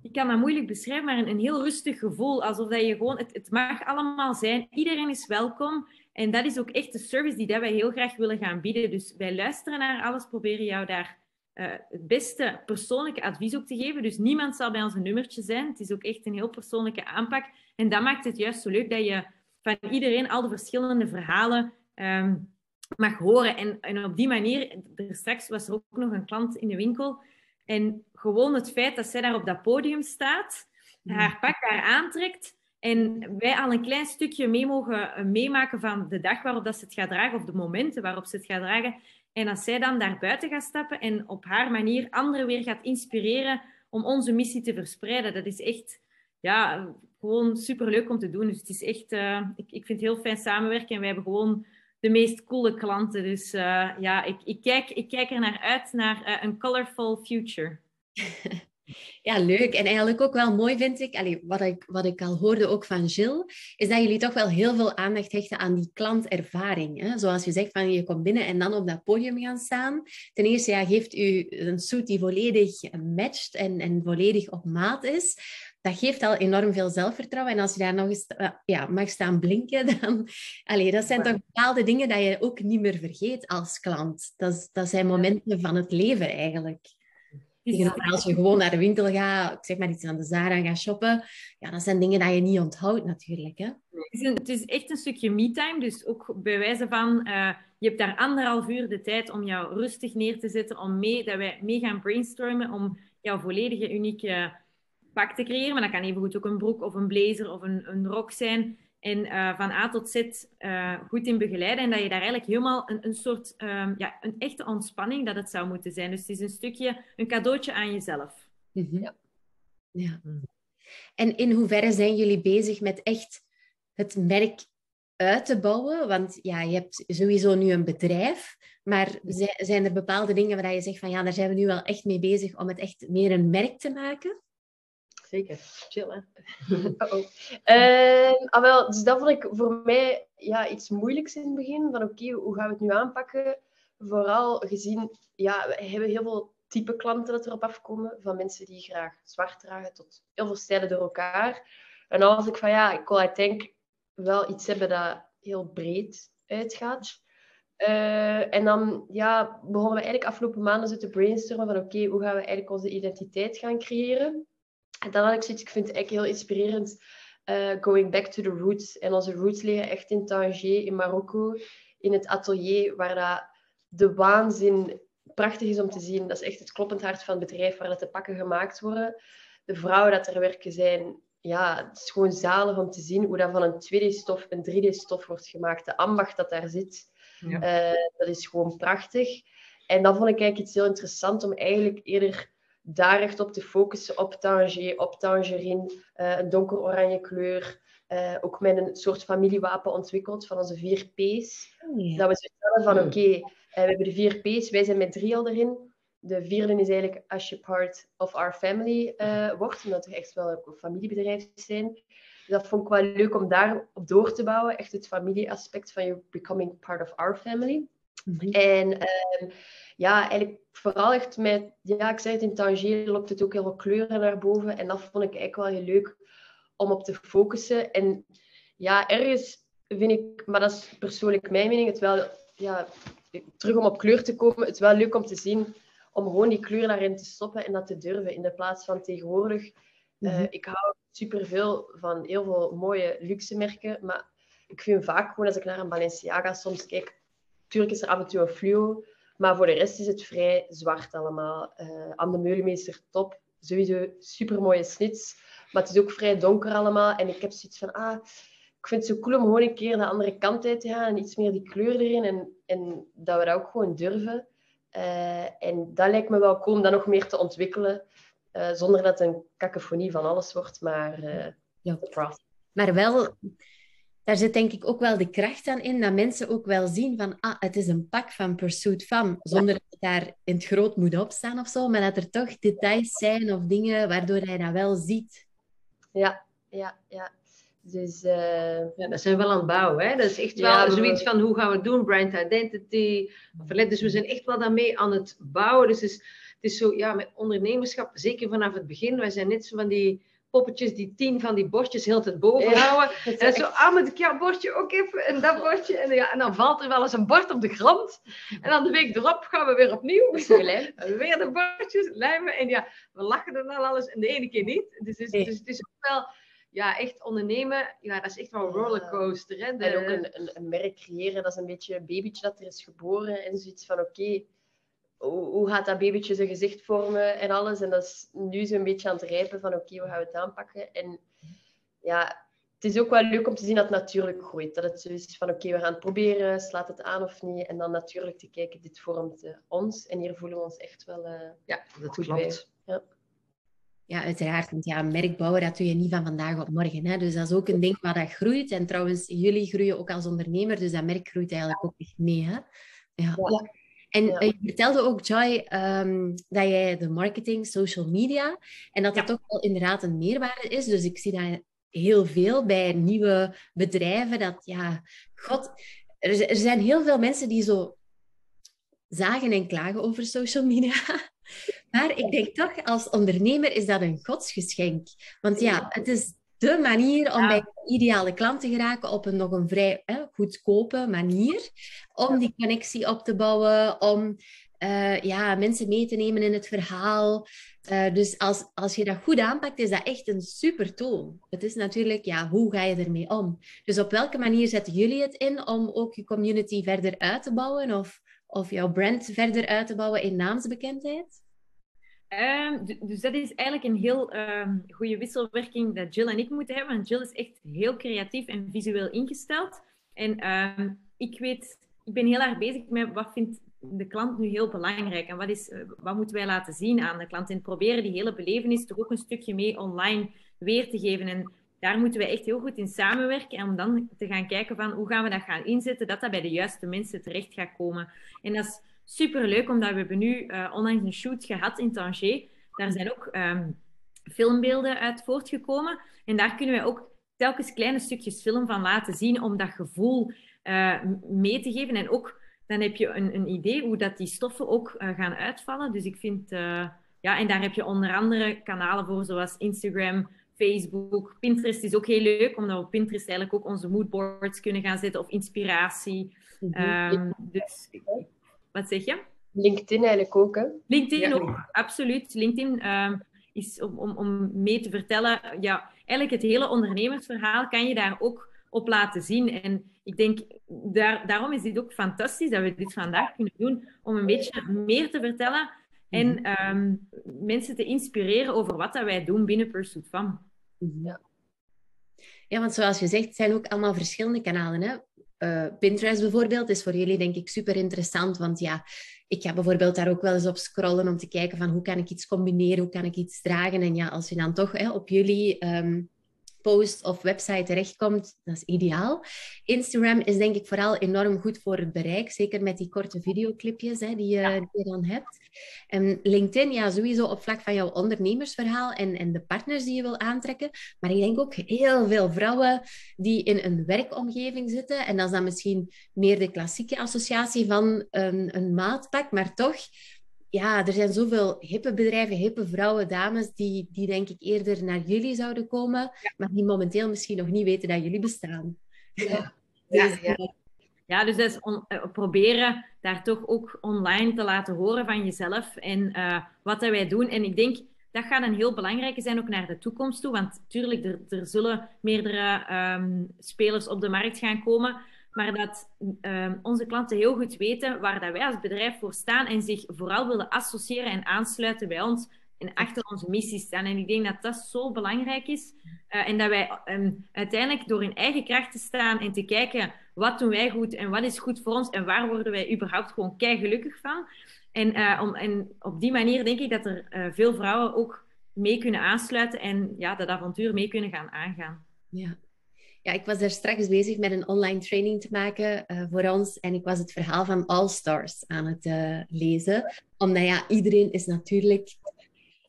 ik kan dat moeilijk beschrijven, maar een, een heel rustig gevoel. Alsof dat je gewoon, het, het, mag allemaal zijn. Iedereen is welkom. En dat is ook echt de service die dat wij heel graag willen gaan bieden. Dus wij luisteren naar alles, proberen jou daar uh, het beste persoonlijke advies op te geven. Dus niemand zal bij ons een nummertje zijn. Het is ook echt een heel persoonlijke aanpak. En dat maakt het juist zo leuk dat je van iedereen al de verschillende verhalen um, mag horen. En, en op die manier, er straks was er ook nog een klant in de winkel en gewoon het feit dat zij daar op dat podium staat, mm. haar pak daar aantrekt en wij al een klein stukje mee mogen eh, meemaken van de dag waarop dat ze het gaat dragen of de momenten waarop ze het gaat dragen. En als zij dan daar buiten gaat stappen en op haar manier anderen weer gaat inspireren om onze missie te verspreiden, dat is echt ja, gewoon superleuk om te doen. Dus het is echt, uh, ik, ik vind het heel fijn samenwerken en wij hebben gewoon de meest coole klanten. Dus uh, ja, ik, ik, kijk, ik kijk er naar uit, naar uh, een colorful future. *laughs* Ja, leuk. En eigenlijk ook wel mooi vind ik, allee, wat, ik, wat ik al hoorde ook van Gilles, is dat jullie toch wel heel veel aandacht hechten aan die klantervaring. Hè? Zoals je zegt, van je komt binnen en dan op dat podium gaan staan. Ten eerste ja, geeft u een suit die volledig matcht en, en volledig op maat is dat geeft al enorm veel zelfvertrouwen. En als je daar nog eens eh, ja, mag staan blinken, *laughs* dan... Allee, dat zijn toch bepaalde dingen dat je ook niet meer vergeet als klant. Dat, dat zijn momenten van het leven eigenlijk. Als je gewoon naar de winkel gaat, zeg maar iets aan de Zara gaat shoppen, ja, dat zijn dingen die je niet onthoudt natuurlijk. Hè? Het, is het is echt een stukje me-time, dus ook bij wijze van, uh, je hebt daar anderhalf uur de tijd om jou rustig neer te zetten, om mee, dat wij mee gaan brainstormen, om jouw volledige unieke pak te creëren. Maar dat kan evengoed ook een broek of een blazer of een, een rok zijn. En uh, van A tot Z uh, goed in begeleiden. En dat je daar eigenlijk helemaal een, een soort, um, ja, een echte ontspanning dat het zou moeten zijn. Dus het is een stukje, een cadeautje aan jezelf. Mm -hmm. Ja. ja. En in hoeverre zijn jullie bezig met echt het merk uit te bouwen? Want ja, je hebt sowieso nu een bedrijf. Maar zijn er bepaalde dingen waar je zegt van ja, daar zijn we nu wel echt mee bezig om het echt meer een merk te maken? Zeker. Chill, hè? *laughs* oh -oh. Uh, ah, wel, dus dat vond ik voor mij ja, iets moeilijks in het begin. Van oké, okay, hoe gaan we het nu aanpakken? Vooral gezien, ja, we hebben heel veel type klanten dat erop afkomen. Van mensen die graag zwart dragen tot heel veel stijlen door elkaar. En dan was ik van ja, ik wil uiteindelijk wel iets hebben dat heel breed uitgaat. Uh, en dan ja, begonnen we eigenlijk afgelopen maanden zo te brainstormen van oké, okay, hoe gaan we eigenlijk onze identiteit gaan creëren? En dan had ik zoiets, ik vind het eigenlijk heel inspirerend, uh, going back to the roots. En onze roots liggen echt in Tanger, in Marokko, in het atelier, waar dat de waanzin prachtig is om te zien. Dat is echt het kloppend hart van het bedrijf, waar dat de pakken gemaakt worden. De vrouwen dat er werken zijn, ja, het is gewoon zalig om te zien hoe dat van een 2D-stof een 3D-stof wordt gemaakt. De ambacht dat daar zit, ja. uh, dat is gewoon prachtig. En dat vond ik eigenlijk iets heel interessant om eigenlijk eerder daar echt op te focussen, op Tanger, op tangerine, uh, een donker-oranje kleur. Uh, ook met een soort familiewapen ontwikkeld van onze vier P's. Oh, Dat we stellen van, oké, okay, uh, we hebben de vier P's, wij zijn met drie al erin. De vierde is eigenlijk als je part of our family wordt, omdat we echt wel een familiebedrijf zijn. Dus dat vond ik wel leuk om daar op door te bouwen, echt het familieaspect van je becoming part of our family. Mm -hmm. En ehm, ja, eigenlijk vooral echt met, ja, ik zei het in Tangier, lokt het ook heel veel kleuren naar boven. En dat vond ik eigenlijk wel heel leuk om op te focussen. En ja, ergens vind ik, maar dat is persoonlijk mijn mening, het wel, ja, terug om op kleur te komen, het wel leuk om te zien, om gewoon die kleur daarin te stoppen en dat te durven. In de plaats van tegenwoordig, mm -hmm. uh, ik hou superveel van heel veel mooie luxe merken, maar ik vind vaak gewoon als ik naar een Balenciaga soms kijk, natuurlijk is er af en toe een fluo, maar voor de rest is het vrij zwart allemaal. Uh, Anne Meulemeester, top. Sowieso super mooie snits. Maar het is ook vrij donker allemaal. En ik heb zoiets van, ah, ik vind het zo cool om gewoon een keer de andere kant uit te gaan. En iets meer die kleur erin. En, en dat we dat ook gewoon durven. Uh, en dat lijkt me wel cool om dat nog meer te ontwikkelen. Uh, zonder dat het een cacophonie van alles wordt. Maar ja. Maar wel daar zit denk ik ook wel de kracht aan in, dat mensen ook wel zien van, ah, het is een pak van Pursuit Fam, zonder dat het daar in het groot moet opstaan of zo, maar dat er toch details zijn of dingen waardoor hij dat wel ziet. Ja, ja, ja. Dus, uh... ja, dat zijn we wel aan het bouwen. Hè? Dat is echt wel zoiets van hoe gaan we het doen, brand identity. Dus we zijn echt wel daarmee aan het bouwen. Dus het is, het is zo, ja, met ondernemerschap, zeker vanaf het begin. Wij zijn net zo van die poppetjes die tien van die bordjes heel tijd boven houden. en dan zo, ah, moet ik jouw bordje ook even en dat bordje. En, ja, en dan valt er wel eens een bord op de grond. En dan de week erop gaan we weer opnieuw. *laughs* weer de bordjes lijmen. En ja, we lachen er dan alles en de ene keer niet. Dus, dus, dus het is ook wel ja, echt ondernemen, ja, dat is echt wel een rollercoaster. Hè? En ook een, een, een, merk creëren, dat is een beetje een babytje dat er is geboren. En zoiets van, oké, hoe, gaat dat babytje zijn gezicht vormen en alles. En dat is nu zo'n beetje aan het rijpen van oké, hoe gaan we het aanpakken? En ja, het is ook wel leuk om te zien dat het natuurlijk groeit. Dat het zo is van oké, we gaan het proberen, slaat het aan of niet. En dan natuurlijk te kijken, dit vormt uh, ons. En hier voelen we ons echt wel uh, ja, dat goed klopt. Ja. Ja, uiteraard. Want ja, merk bouwen, dat doe je niet van vandaag op morgen. Hè? Dus dat is ook een ding waar dat groeit. En trouwens, jullie groeien ook als ondernemer, dus dat merk groeit eigenlijk ook echt mee. Hè? ja. ja. En ja. je vertelde ook, Joy, um, dat jij de marketing, social media, en dat dat toch wel inderdaad een meerwaarde is. Dus ik zie dat heel veel bij nieuwe bedrijven. Dat, ja, god, er, er zijn heel veel mensen die zo zagen en klagen over social media. *laughs* Maar ik denk toch, als ondernemer is dat een godsgeschenk. Want ja, het is de manier om bij de ideale klant te geraken op een nog een vrij hè, goedkope manier. Om die connectie op te bouwen, om uh, ja, mensen mee te nemen in het verhaal. Uh, dus als, als je dat goed aanpakt, is dat echt een super tool. Het is natuurlijk, ja, hoe ga je ermee om? Dus op welke manier zetten jullie het in om ook je community verder uit te bouwen of, of jouw brand verder uit te bouwen in naamsbekendheid? Um, dus dat is eigenlijk een heel um, goede wisselwerking dat Jill en ik moeten hebben. Want Jill is echt heel creatief en visueel ingesteld. En um, ik weet, ik ben heel erg bezig met wat vindt de klant nu heel belangrijk en wat, is, uh, wat moeten wij laten zien aan de klant. En proberen die hele belevenis toch ook een stukje mee online weer te geven. En daar moeten we echt heel goed in samenwerken. En om dan te gaan kijken van hoe gaan we dat gaan inzetten, dat dat bij de juiste mensen terecht gaat komen. En dat is super leuk, omdat we hebben nu uh, onlangs een shoot gehad in Tanger. Daar zijn ook um, filmbeelden uit voortgekomen. En daar kunnen wij ook telkens kleine stukjes film van laten zien om dat gevoel uh, mee te geven. En ook dan heb je een, een idee hoe dat die stoffen ook uh, gaan uitvallen. Dus ik vind, ja, en daar heb je onder andere kanalen voor, zoals Instagram, Facebook, Pinterest is ook heel leuk, omdat we op Pinterest eigenlijk ook onze moodboards kunnen gaan zetten of inspiratie. Mm -hmm. um, dus wat zeg je? LinkedIn eigenlijk ook, hè? LinkedIn ook, absoluut. LinkedIn um, is om, om, om mee te vertellen, ja, eigenlijk het hele ondernemersverhaal kan je daar ook op laten zien. En ik denk, daar, daarom is dit ook fantastisch dat we dit vandaag kunnen doen, om een beetje meer te vertellen en um, mensen te inspireren over wat dat wij doen binnen Pursuit Fam. Ja. ja, want zoals je zegt, het zijn ook allemaal verschillende kanalen. Hè? Uh, Pinterest bijvoorbeeld is voor jullie denk ik super interessant, want ja, ik ga bijvoorbeeld daar ook wel eens op scrollen om te kijken van hoe kan ik iets combineren, hoe kan ik iets dragen. En ja, als je dan toch hè, op jullie um, post of website terechtkomt, dat is ideaal. Instagram is denk ik vooral enorm goed voor het bereik, zeker met die korte videoclipjes hè, die, je, die, je, dan hebt. En LinkedIn, ja, sowieso op vlak van jouw ondernemersverhaal en, en de partners die je wil aantrekken. Maar ik denk ook heel veel vrouwen die in een werkomgeving zitten. En dat is dan misschien meer de klassieke associatie van een, een maatpak, maar toch ja, er zijn zoveel hippe bedrijven, hippe vrouwen, dames, die, die denk ik eerder naar jullie zouden komen, maar die momenteel misschien nog niet weten dat jullie bestaan. Ja, *laughs* dus, ja, ja. ja dus dat is eh, proberen daar toch ook online te laten horen van jezelf en uh, wat dat wij doen. En ik denk, dat gaat een heel belangrijke zijn ook naar de toekomst toe, want natuurlijk, er, er zullen meerdere um, spelers op de markt gaan komen. Maar dat uh, onze klanten heel goed weten waar dat wij als bedrijf voor staan en zich vooral willen associëren en aansluiten bij ons en achter onze missie staan. En ik denk dat dat zo belangrijk is. Uh, en dat wij um, uiteindelijk door in eigen kracht te staan en te kijken wat doen wij goed en wat is goed voor ons en waar worden wij überhaupt gewoon kei gelukkig van. En, uh, om, en op die manier denk ik dat er uh, veel vrouwen ook mee kunnen aansluiten en ja, dat avontuur mee kunnen gaan aangaan. Ja, ja, ik was daar straks bezig met een online training te maken uh, voor ons. En ik was het verhaal van All Stars aan het uh, lezen. Omdat ja, iedereen is natuurlijk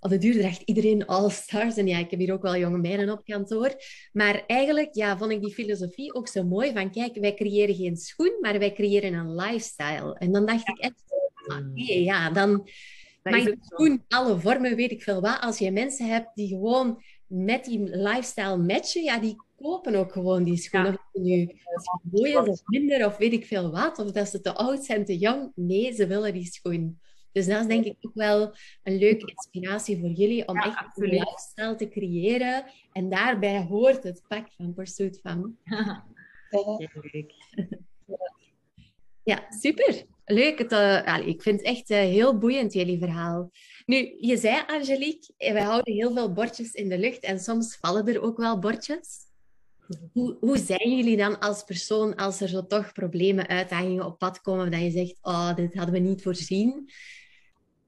op de duur draagt iedereen all-stars. En ja, ik heb hier ook wel jonge meiden op kantoor. Maar eigenlijk ja, vond ik die filosofie ook zo mooi. Van kijk, wij creëren geen schoen, maar wij creëren een lifestyle. En dan dacht ik echt, oké, ja, dan mag je schoen alle vormen, weet ik veel wat. Als je mensen hebt die gewoon met die lifestyle matchen, ja, die kopen ook gewoon die schoenen. Ja. Nu mooi of minder, of weet ik veel wat. Of dat ze te oud zijn, te jong. Nee, ze willen die schoen. Dus dat is denk ik ook wel een leuke inspiratie voor jullie om echt een lifestyle te creëren. En daarbij hoort het pak van Pursuit van. *laughs* ja, super. Leuk. Het, uh, ik vind het echt uh, heel boeiend, jullie verhaal. Nu, je zei, Angelique, we houden heel veel bordjes in de lucht en soms vallen er ook wel bordjes. Hoe, hoe zijn jullie dan als persoon als er zo toch problemen, uitdagingen op pad komen, dat je zegt, oh, dit hadden we niet voorzien?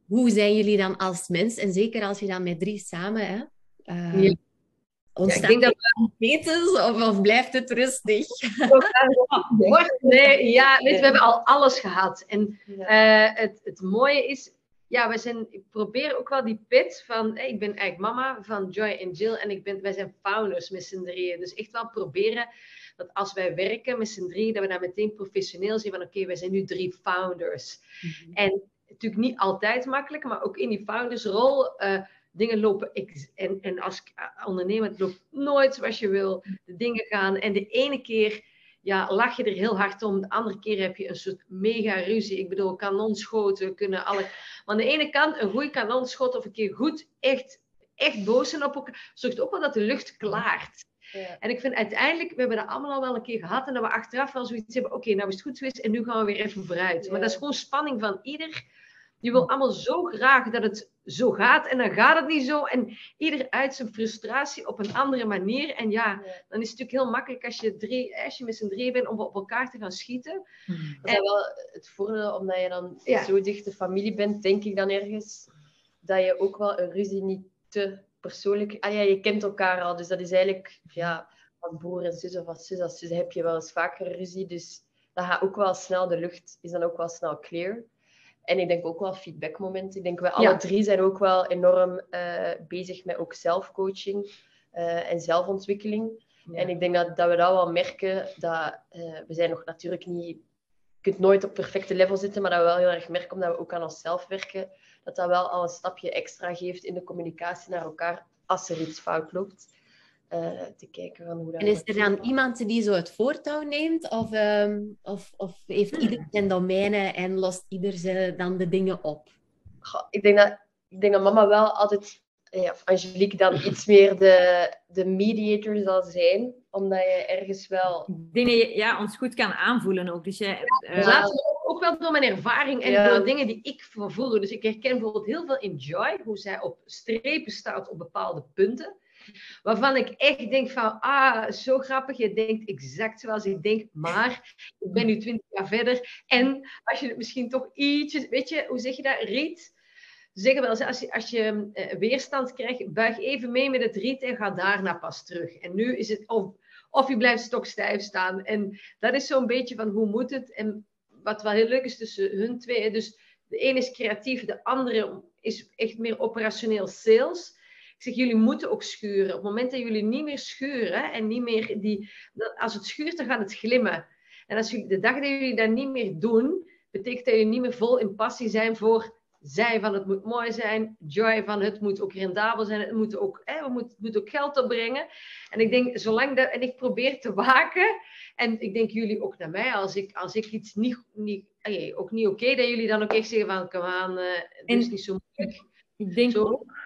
hoe zijn jullie dan als mens? En zeker als je dan met drie samen, hè? Uh, ja. Ontstaan ja, ik denk dat we... of, of blijft het rustig? *laughs* nee, ja, weet, we hebben al alles gehad. En uh, het, het mooie is, ja, we zijn, ik probeer ook wel die pit van, hey, ik ben eigenlijk mama van Joy en Jill en ik ben, wij zijn founders met z'n drieën. Dus echt wel proberen dat als wij werken met z'n drieën, dat we daar meteen professioneel zijn van, oké, okay, wij zijn nu drie founders. Mm -hmm. En natuurlijk niet altijd makkelijk, maar ook in die foundersrol. Uh, dingen lopen, en, en als ondernemer, het loopt nooit zoals je wil. De dingen gaan. En de ene keer ja, lach je er heel hard om. De andere keer heb je een soort mega ruzie. Ik bedoel, kanonschoten kunnen alle. Maar aan de ene kant, een goede kanonschot of een keer goed, echt, echt boos zijn op elkaar, zorgt ook wel dat de lucht klaart. Ja. En ik vind uiteindelijk, we hebben dat allemaal al wel een keer gehad. En dat we achteraf wel zoiets hebben, oké, nou is het goed geweest en nu gaan we weer even vooruit. Ja. Maar dat is gewoon spanning van ieder je wil allemaal zo graag dat het zo gaat en dan gaat het niet zo. En ieder uit zijn frustratie op een andere manier. En ja, dan is het natuurlijk heel makkelijk als je, drie, als je met z'n drie bent om op elkaar te gaan schieten. Hmm. Dat is wel het voordeel, omdat je dan ja. zo dichte familie bent, denk ik dan ergens, dat je ook wel een ruzie niet te persoonlijk... Ah ja, je kent elkaar al, dus dat is eigenlijk ja, als broer en zus of als zus als zus heb je wel eens vaker ruzie. Dus dat gaat ook wel snel, de lucht is dan ook wel snel clear. En ik denk ook wel feedbackmomenten. Ik denk we alle drie zijn ook wel enorm uh, bezig met ook zelfcoaching uh, en zelfontwikkeling. Ja. En ik denk dat, dat we dat wel merken. Dat, uh, we zijn nog natuurlijk niet... Je kunt nooit op perfecte level zitten, maar dat we wel heel erg merken, omdat we ook aan onszelf werken, dat dat wel al een stapje extra geeft in de communicatie naar elkaar als er iets fout loopt. Uh, te kijken van hoe dat En is er dan iemand die zo het voortouw neemt? Of, um, of, of heeft ieder zijn domeinen en lost ieder ze dan de dingen op? Goh, ik, denk dat, ik denk dat mama wel altijd, ja, of Angelique dan iets meer de, de mediator zal zijn. Omdat je ergens wel... Dingen ja, ons goed kan aanvoelen ook. Dus je, uh... ja, ook, ook wel door mijn ervaring en ja. door dingen die ik voelde. Dus ik herken bijvoorbeeld heel veel in Joy, hoe zij op strepen staat op bepaalde punten. Waarvan ik echt denk van, ah, zo grappig. Je denkt exact zoals ik denk, maar ik ben nu twintig jaar verder. En als je het misschien toch ietsjes, weet je, hoe zeg je dat, riet? Zeggen wel eens, als je, als je uh, weerstand krijgt, buig even mee met het riet en ga daarna pas terug. En nu is het, of, of je blijft stokstijf staan. En dat is zo'n beetje van, hoe moet het? En wat wel heel leuk is tussen hun twee, dus de ene is creatief, de andere is echt meer operationeel sales. Ik zeg, jullie moeten ook schuren. Op het moment dat jullie niet meer schuren en niet meer die... Als het schuurt, dan gaat het glimmen. En als jullie, de dag dat jullie dat niet meer doen, betekent dat jullie niet meer vol in passie zijn voor zij van het moet mooi zijn, joy van het moet ook rendabel zijn, het moet ook, hè, we moet, het moet ook geld opbrengen. En ik denk, zolang dat, en ik probeer te waken, en ik denk jullie ook naar mij, als ik, als ik iets niet, niet ook niet oké, okay, dat jullie dan ook echt zeggen van, kom aan, uh, het is niet zo moeilijk. Ik denk zo, ook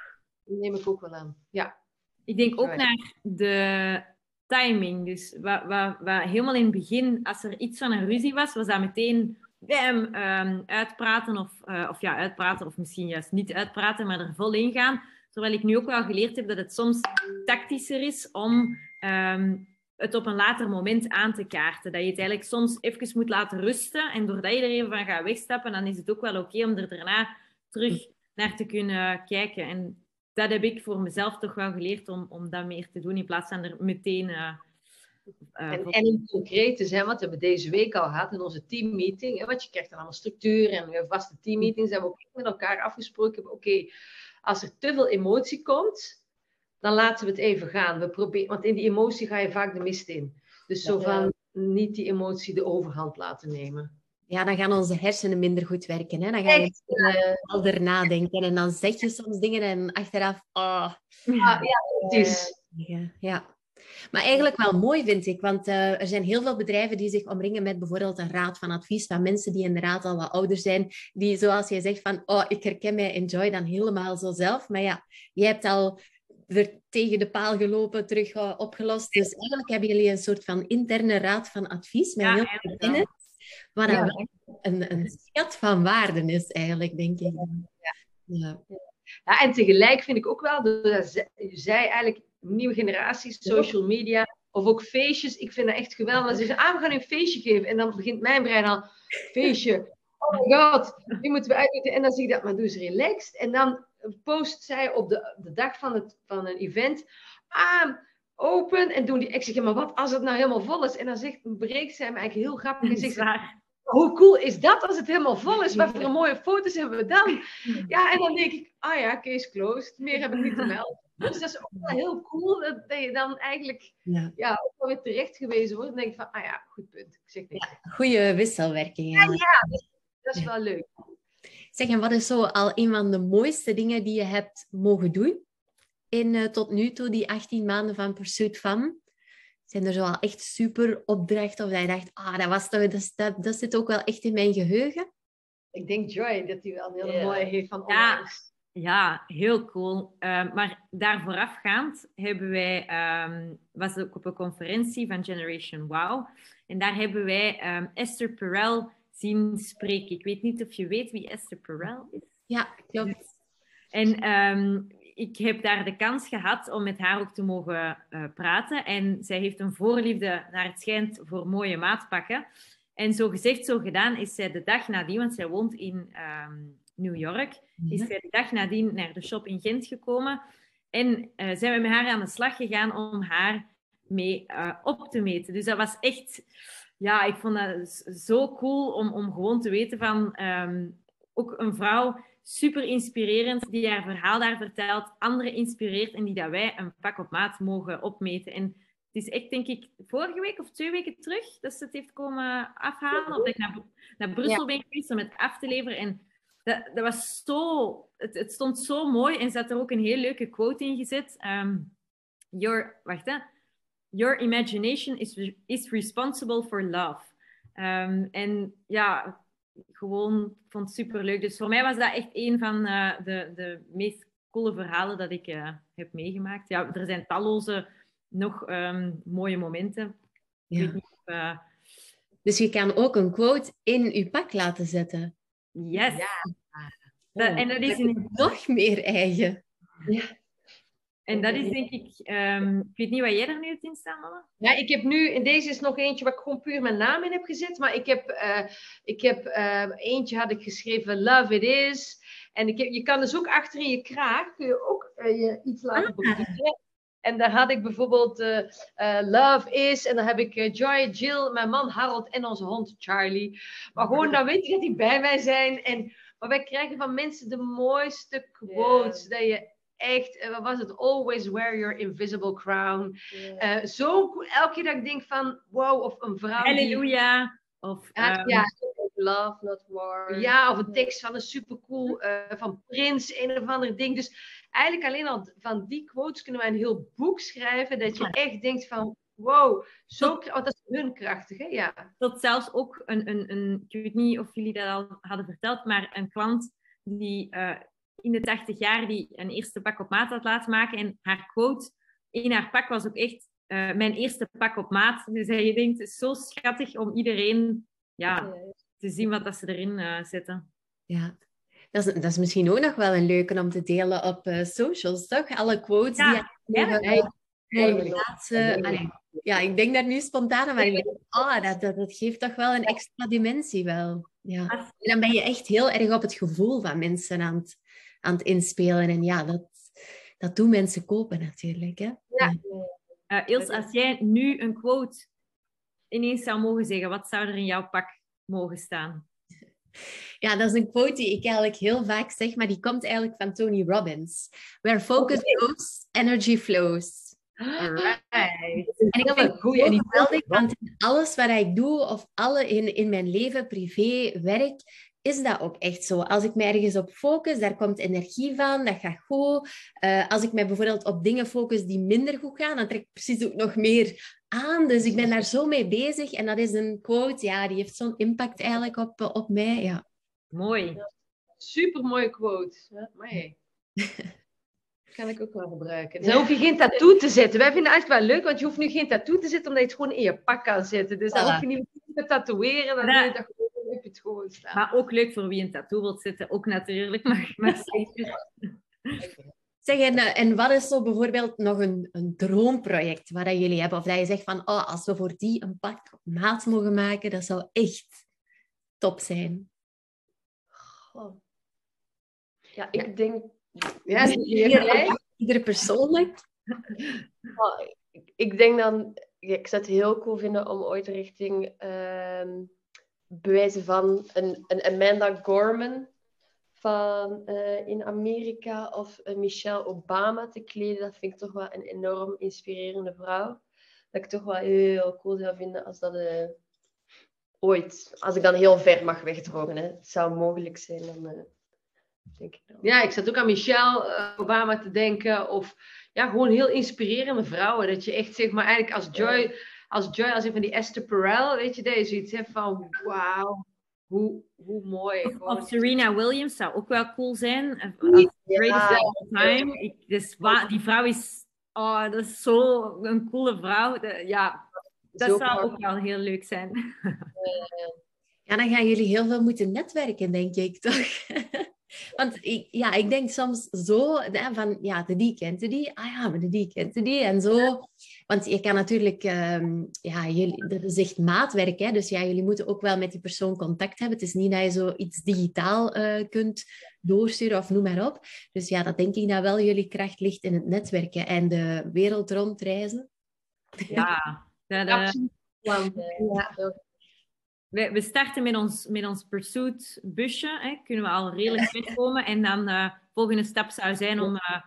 neem ik ook wel aan. Ja. Ik denk ook naar de timing. Dus waar, waar, waar helemaal in het begin, als er iets van een ruzie was, was dat meteen bam, um, uitpraten. Of, uh, of ja, uitpraten, of misschien juist niet uitpraten, maar er vol in gaan. Terwijl ik nu ook wel geleerd heb dat het soms tactischer is om um, het op een later moment aan te kaarten. Dat je het eigenlijk soms even moet laten rusten. En doordat je er even van gaat wegstappen, dan is het ook wel oké om er daarna terug naar te kunnen kijken. En dat heb ik voor mezelf toch wel geleerd om, om dat meer te doen in plaats van er meteen. Uh, uh, en, en in concreet zijn, wat we hebben deze week al gehad in onze teammeeting, hè, want je krijgt dan allemaal structuur en vaste teammeetings, hebben we ook met elkaar afgesproken. Oké, okay, als er te veel emotie komt, dan laten we het even gaan. We proberen, want in die emotie ga je vaak de mist in. Dus zo van niet die emotie de overhand laten nemen. Ja, dan gaan onze hersenen minder goed werken. Hè? Dan ga je helder uh, nadenken. En dan zeg je soms dingen en achteraf... Oh. ja, het is... Ja. Maar eigenlijk wel mooi, vind ik. Want uh, er zijn heel veel bedrijven die zich omringen met bijvoorbeeld een raad van advies van mensen die inderdaad al wat ouder zijn. Die, zoals jij zegt, van... Oh, ik herken mij Enjoy dan helemaal zo zelf. Maar ja, jij hebt al er tegen de paal gelopen, terug uh, opgelost. Dus eigenlijk hebben jullie een soort van interne raad van advies met heel veel kennis. Wat ja. een, een schat van waarden is eigenlijk, denk ik. Ja. Ja. ja. en tegelijk vind ik ook wel, dat zij eigenlijk nieuwe generaties, social media, of ook feestjes. Ik vind dat echt geweldig. Ze zeggen, ah, we gaan een feestje geven. En dan begint mijn brein al, feestje. Oh my god, die moeten we uitdoen. En dan zie ik dat, maar doe eens relaxed. En dan post zij op de, de dag van, het, van een event, ah, open. En doen die, ik zeg, ja, maar wat als het nou helemaal vol is? En dan zegt, breekt zij me eigenlijk heel grappig en zegt hoe cool is dat als het helemaal vol is? Wat voor een mooie foto's hebben we dan? *laughs* Ja, en dan denk ik, ah ja, case closed. Meer heb ik niet te melden. Dus dat is ook wel heel cool dat, je dan eigenlijk ja. ja ook wel weer terecht gewezen wordt. En denk van, ah ja, goed punt. Ik zeg niks. Ja, goede wisselwerking. Ja, ja, dat is, wel leuk. Zeg, en wat is zo al een van de mooiste dingen die je hebt mogen doen in uh, tot nu toe, die 18 maanden van Pursuit van? Zijn er zo al echt super opdrachten of dat je dacht, ah, dat, was toch, dat, dat, dat zit ook wel echt in mijn geheugen? Ik denk Joy dat hij wel een hele mooie heeft van onlangs. Ja, heel cool. Uh, maar daar voorafgaand hebben wij, um, was ook op een conferentie van Generation Wow. En daar hebben wij um, Esther Perel zien spreken. Ik weet niet of je weet wie Esther Perel is. Ja, klopt. En um, ik heb daar de kans gehad om met haar ook te mogen uh, praten. En zij heeft een voorliefde, naar het schijnt, voor mooie maatpakken. En zo gezegd, zo gedaan, is zij de dag nadien, want zij woont in New York, is zij de dag nadien naar de shop in Gent gekomen. En uh, zijn we met haar aan de slag gegaan om haar mee uh, op te meten. Dus dat was echt, ja, ik vond dat zo cool om, om gewoon te weten van um, ook een vrouw super inspirerend die haar verhaal daar vertelt, anderen inspireert en die dat wij een pak op maat mogen opmeten. En het is echt, denk ik, vorige week of twee weken terug dat ze het heeft komen afhalen. Of dat ik naar, naar Brussel ben geweest om het af te leveren. En dat, dat was zo... Het, het, stond zo mooi en zat er ook een heel leuke quote in gezet. Um, your, wacht, hè. Your imagination is, is responsible for love. Um, en ja, gewoon, ik vond het super leuk. Dus voor mij was dat echt een van uh, de, de meest coole verhalen dat ik uh, heb meegemaakt. Ja, er zijn talloze nog um, mooie momenten. Ja. Niet, uh... Dus je kan ook een quote in je pak laten zetten. Yes. Ja. Dat, en dat is een... nog meer eigen. Ja. En dat is denk ik, um, ik weet niet wat jij er nu hebt in staan, Anne? Ja, ik heb nu, en deze is nog eentje waar ik gewoon puur mijn naam in heb gezet, maar ik heb, uh, ik heb uh, eentje had ik geschreven, Love It Is. En ik heb, je kan dus ook achter in je kraag, kun je ook uh, je iets laten ah. En daar had ik bijvoorbeeld Love Is, en dan heb ik Joy, Jill, mijn man Harold en onze hond Charlie. Maar gewoon, dan weet je dat die bij mij zijn. En, maar wij krijgen van mensen de mooiste quotes, dat je echt, eh, wat was het? Always wear your invisible crown. Yeah. Uh, zo elke keer dat ik denk van, wow, of een vrouw Halleluja. Die... Of, ja, um... ja, love, not war. Ja, of een tekst van een supercool, uh, van Prins, een of ander ding. Dus eigenlijk alleen al van die quotes kunnen wij een heel boek schrijven, dat je echt denkt van, wow, zo, oh, dat is hun krachtig, hè? Ja. Tot zelfs ook een, een, een, ik weet niet of jullie dat al hadden verteld, maar een klant die uh, in de 80 jaar die een eerste pak op maat had laten maken. En haar quote in haar pak was ook echt uh, mijn eerste pak op maat. Dus je denkt, het is zo schattig om iedereen ja, te zien wat dat ze erin uh, zetten. Ja, dat is, dat is misschien ook nog wel een leuke om te delen op uh, socials, toch? Alle quotes ja. die je ja, ja, ik denk daar nu spontaan aan, maar ik *laughs* denk, ah, dat, dat, dat, geeft toch wel een extra dimensie wel. Ja. En dan ben je echt heel erg op het gevoel van mensen aan het, aan het inspelen. En ja, dat, dat doen mensen kopen natuurlijk. Hè? Ja. Uh, Ilse, als jij nu een quote ineens zou mogen zeggen, wat zou er in jouw pak mogen staan? Ja, dat is een quote die ik eigenlijk heel vaak zeg, maar die komt eigenlijk van Tony Robbins. Where focus goes, energy flows. Alright. En ik vind het goeie. en want in alles wat ik doe, of alle in, in mijn leven, privé, werk, is dat ook echt zo. Als ik me ergens op focus, daar komt energie van, dat gaat goed. Eh, als ik mij bijvoorbeeld op dingen focus die minder goed gaan, dan trek ik precies ook nog meer aan. Dus ik ben daar zo mee bezig. En dat is een quote, ja, die heeft zo'n impact eigenlijk op, op mij. Ja. Mooi. Super mooie quote. Ja, maar *laughs* kan ik ook wel gebruiken. Dan hoef je geen tattoo te zetten. Wij vinden het eigenlijk wel leuk, want je hoeft nu geen tattoo te zetten, omdat je het gewoon in je pak kan zetten. Dus dan Voilà. hoef je niet te tatoeëren, dan Ja. doe je dat gewoon, het gewoon staan. Maar ook leuk voor wie een tattoo wilt zetten. Ook natuurlijk. Maar, maar *laughs* zeker. Zeg, en, eh, en wat is zo bijvoorbeeld nog een, een droomproject waar dat jullie hebben? Of dat je zegt van, oh, als we voor die een pak op maat mogen maken, dat zou echt top zijn. Goh. Ja, ik denk... Ja, Ieder- gelijk? Ieder persoonlijk. Oh, ik, ik denk dan, ja, ik zou het heel cool vinden om ooit richting ehm bewijzen van een, een Amanda Gorman van eh, in Amerika of een Michelle Obama te kleden. Dat vind ik toch wel een enorm inspirerende vrouw. Dat ik toch wel heel cool zou vinden als dat eh, ooit, als ik dan heel ver mag wegdrogen. Hè. Het zou mogelijk zijn, dan eh, denk ik. Ja, ik zat ook aan Michelle eh, Obama te denken. Of ja, gewoon heel inspirerende vrouwen. Dat je echt zeg maar eigenlijk als Joy, als Joy, als een van die Esther Perel, weet je, zoiets hebt van wauw, hoe, hoe mooi. Of Serena Williams zou ook wel cool zijn. Greatest Ja. all time. Ik, dus, die vrouw is... Oh, dat is zo een coole vrouw. De- ja, dat Zo zou ook wel heel leuk zijn. Ja, dan gaan jullie heel veel moeten netwerken, denk ik, toch? *laughs* Want ik, ja, ik denk soms zo van, ja, de die kent de die. Ah ja, maar de die kent de die. En zo. Want je kan natuurlijk, ehm, ja, jullie, dat is echt maatwerk. Hè? Dus ja, jullie moeten ook wel met die persoon contact hebben. Het is niet dat je zoiets digitaal eh, kunt doorsturen of noem maar op. Dus ja, dat denk ik dat wel jullie kracht ligt in het netwerken en de wereld rondreizen. Ja. *laughs* Dat, eh. Ja. we, we starten met ons, met ons Pursuit busje. Hè. Kunnen we al redelijk wegkomen. En dan de volgende stap zou zijn om eh,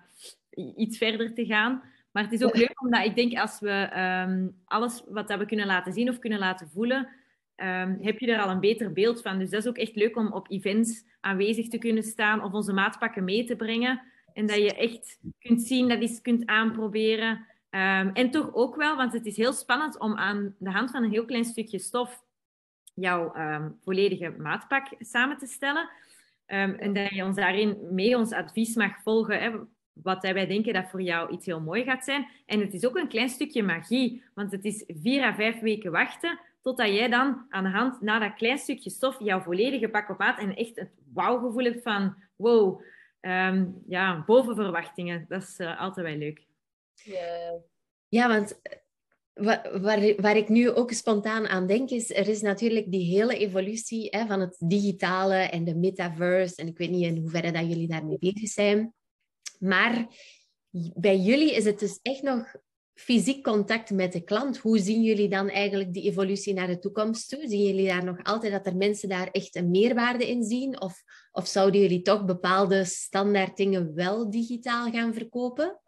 iets verder te gaan. Maar het is ook leuk omdat ik denk als we ehm, alles wat dat we kunnen laten zien of kunnen laten voelen, ehm, heb je er al een beter beeld van. Dus dat is ook echt leuk om op events aanwezig te kunnen staan of onze maatpakken mee te brengen. En dat je echt kunt zien, dat iets kunt aanproberen. Ehm, en toch ook wel, want het is heel spannend om aan de hand van een heel klein stukje stof jouw volledige maatpak samen te stellen. En dat je ons daarin mee ons advies mag volgen. Hè, wat wij denken dat voor jou iets heel mooi gaat zijn. En het is ook een klein stukje magie. Want het is vier à vijf weken wachten. Totdat jij dan aan de hand, na dat klein stukje stof, jouw volledige pak op maat. En echt het wauw-gevoel hebt van wow. ehm, ja, boven verwachtingen. Dat is eh, altijd wel leuk. Ja. Want wa- waar, waar ik nu ook spontaan aan denk, is er is natuurlijk die hele evolutie hè, van het digitale en de metaverse. En ik weet niet in hoeverre dat jullie daarmee bezig zijn. Maar bij jullie is het dus echt nog fysiek contact met de klant. Hoe zien jullie dan eigenlijk die evolutie naar de toekomst toe? Zien jullie daar nog altijd dat er mensen daar echt een meerwaarde in zien? Of, of zouden jullie toch bepaalde standaard dingen wel digitaal gaan verkopen?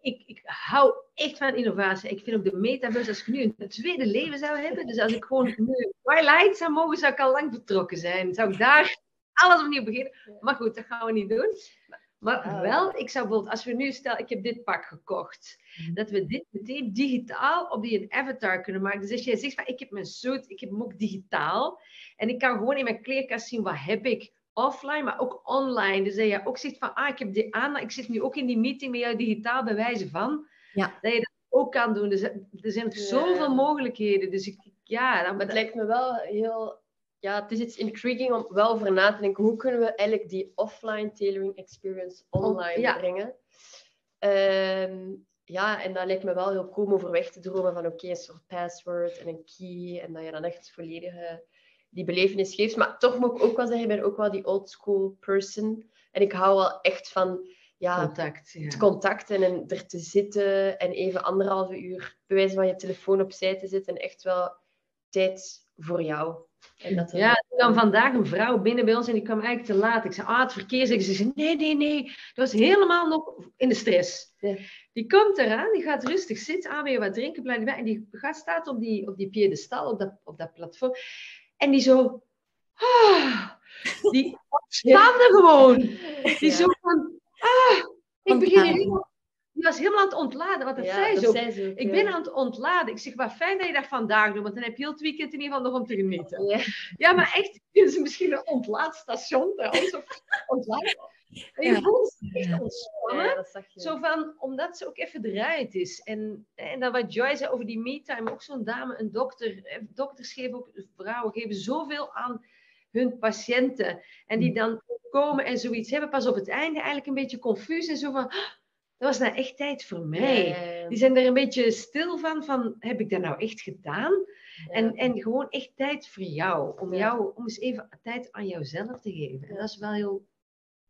ik, ik hou echt van innovatie. Ik vind ook de metaverse, als ik nu een tweede leven zou hebben, dus als ik gewoon nu Twilight zou mogen, zou ik al lang vertrokken zijn. Zou ik daar alles opnieuw beginnen. Maar goed, dat gaan we niet doen. Maar wel, ik zou bijvoorbeeld, als we nu stel, ik heb dit pak gekocht, dat we dit meteen digitaal op die een avatar kunnen maken. Dus als jij zegt van, ik heb mijn suit, ik heb hem ook digitaal, en ik kan gewoon in mijn kleerkast zien, wat heb ik offline, maar ook online. Dus dat je ook zegt van, ah, ik heb die aan, ik zit nu ook in die meeting met jou digitaal bewijzen van. Ja. Dat je dat ook kan doen. Dus er zijn Ja. zoveel mogelijkheden. Dus ik, ja, dan, het lijkt me wel heel... Ja, het is iets intriguing om wel over na te denken. Hoe kunnen we eigenlijk die offline tailoring experience online ja. brengen? Ehm, ja, en dat lijkt me wel heel cool om over weg te dromen van oké, een soort password en een key. En dat je dan echt volledig die belevenis geeft. Maar toch moet ik ook wel zeggen, ik ben ook wel die old school person. En ik hou wel echt van ja, contact. Ja. het contact en, en er te zitten en even anderhalve uur bewijzen van je telefoon opzij te zetten en echt wel tijd voor jou. En dat ja, er kwam vandaag een vrouw binnen bij ons en die kwam eigenlijk te laat. Ik zei, ah, het verkeer. Ze zei, nee, nee, nee. Dat was helemaal nog in de stress. Ja. Die komt eraan, die gaat rustig zitten, aan weer wat drinken, blijven bij. En die gaat, staat op die, op die piedestal, op dat, op dat platform. En die zo... Ah, die staande gewoon. *laughs* Die zo van... Ah, ik begin helemaal die was helemaal aan het ontladen, want dat zei ze ook. ik ben aan het ontladen. Ik zeg, wat fijn dat je dat vandaag doet, want dan heb je heel het weekend in ieder geval nog om te genieten. Ja, ja maar echt, *laughs* is misschien een ontlaadstation ons. Of ontlaad. En je voelt je echt ontspannen. Zo van, omdat ze ook even eruit is. En, en dan wat Joy zei over die me-time, ook zo'n dame, een dokter. Eh, dokters geven ook, vrouwen geven zoveel aan hun patiënten. En die mm. dan komen en zoiets hebben, pas op het einde eigenlijk een beetje confus en zo van dat was nou echt tijd voor mij. Die zijn er een beetje stil van, van heb ik dat nou echt gedaan? En, en gewoon echt tijd voor jou. Om, jou, om eens even tijd aan jouzelf te geven. En dat is wel heel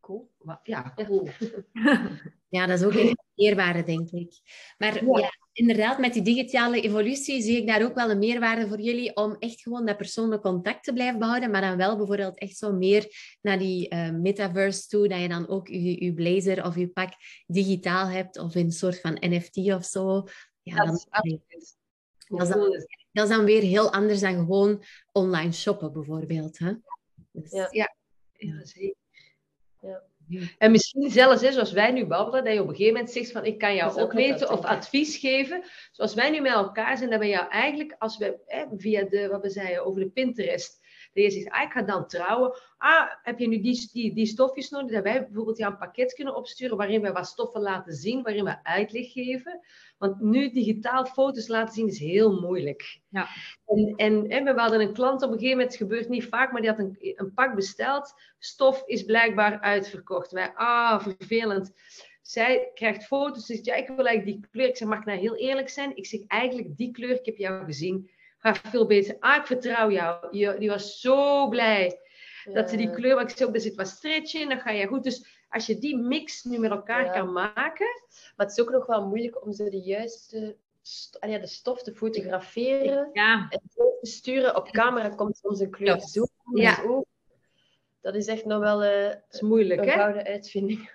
cool. Ja, cool. *laughs* Ja, dat is ook een meerwaarde, denk ik. Maar ja. Inderdaad, met die digitale evolutie zie ik daar ook wel een meerwaarde voor jullie om echt gewoon dat persoonlijk contact te blijven behouden, maar dan wel bijvoorbeeld echt zo meer naar die uh, metaverse toe, dat je dan ook je, je blazer of je pak digitaal hebt of in een soort van NFT of zo. Ja, dat, dan, is, dat, is dan, dat is dan weer heel anders dan gewoon online shoppen, bijvoorbeeld. Hè? Dus, ja. ja, ja, zeker. Ja. En misschien zelfs, hè, zoals wij nu babbelen, dat je op een gegeven moment zegt van ik kan jou ook weten of advies geven. Zoals wij nu met elkaar zijn, dat we jou eigenlijk, als we hè, via de, wat we zeiden over de Pinterest, dat je zegt, ah, ik ga dan trouwen. Ah, heb je nu die, die, die stofjes nodig? Dat wij bijvoorbeeld jou een pakket kunnen opsturen waarin we wat stoffen laten zien, waarin we uitleg geven. Want nu digitaal foto's laten zien is heel moeilijk. Ja. En, en, en we hadden een klant op een gegeven moment, het gebeurt niet vaak, maar die had een, een pak besteld. Stof is blijkbaar uitverkocht. Wij, ah, vervelend. Zij krijgt foto's, zegt, ja, ik wil eigenlijk die kleur. Ik zeg, mag ik nou heel eerlijk zijn? Ik zeg, eigenlijk die kleur, ik heb jou gezien, gaat veel beter. Ah, ik vertrouw jou. Die, was zo blij dat ze die kleur, wat ik zei, er zit wat stretch in, dan ga je goed. Dus als je die mix nu met elkaar kan maken. Maar het is ook nog wel moeilijk om ze de juiste ja, de stof te fotograferen ja. en te sturen. Op camera komt soms een kleur zo. Ja. Dat is echt nog wel uh, is moeilijk, een gouden uitvinding.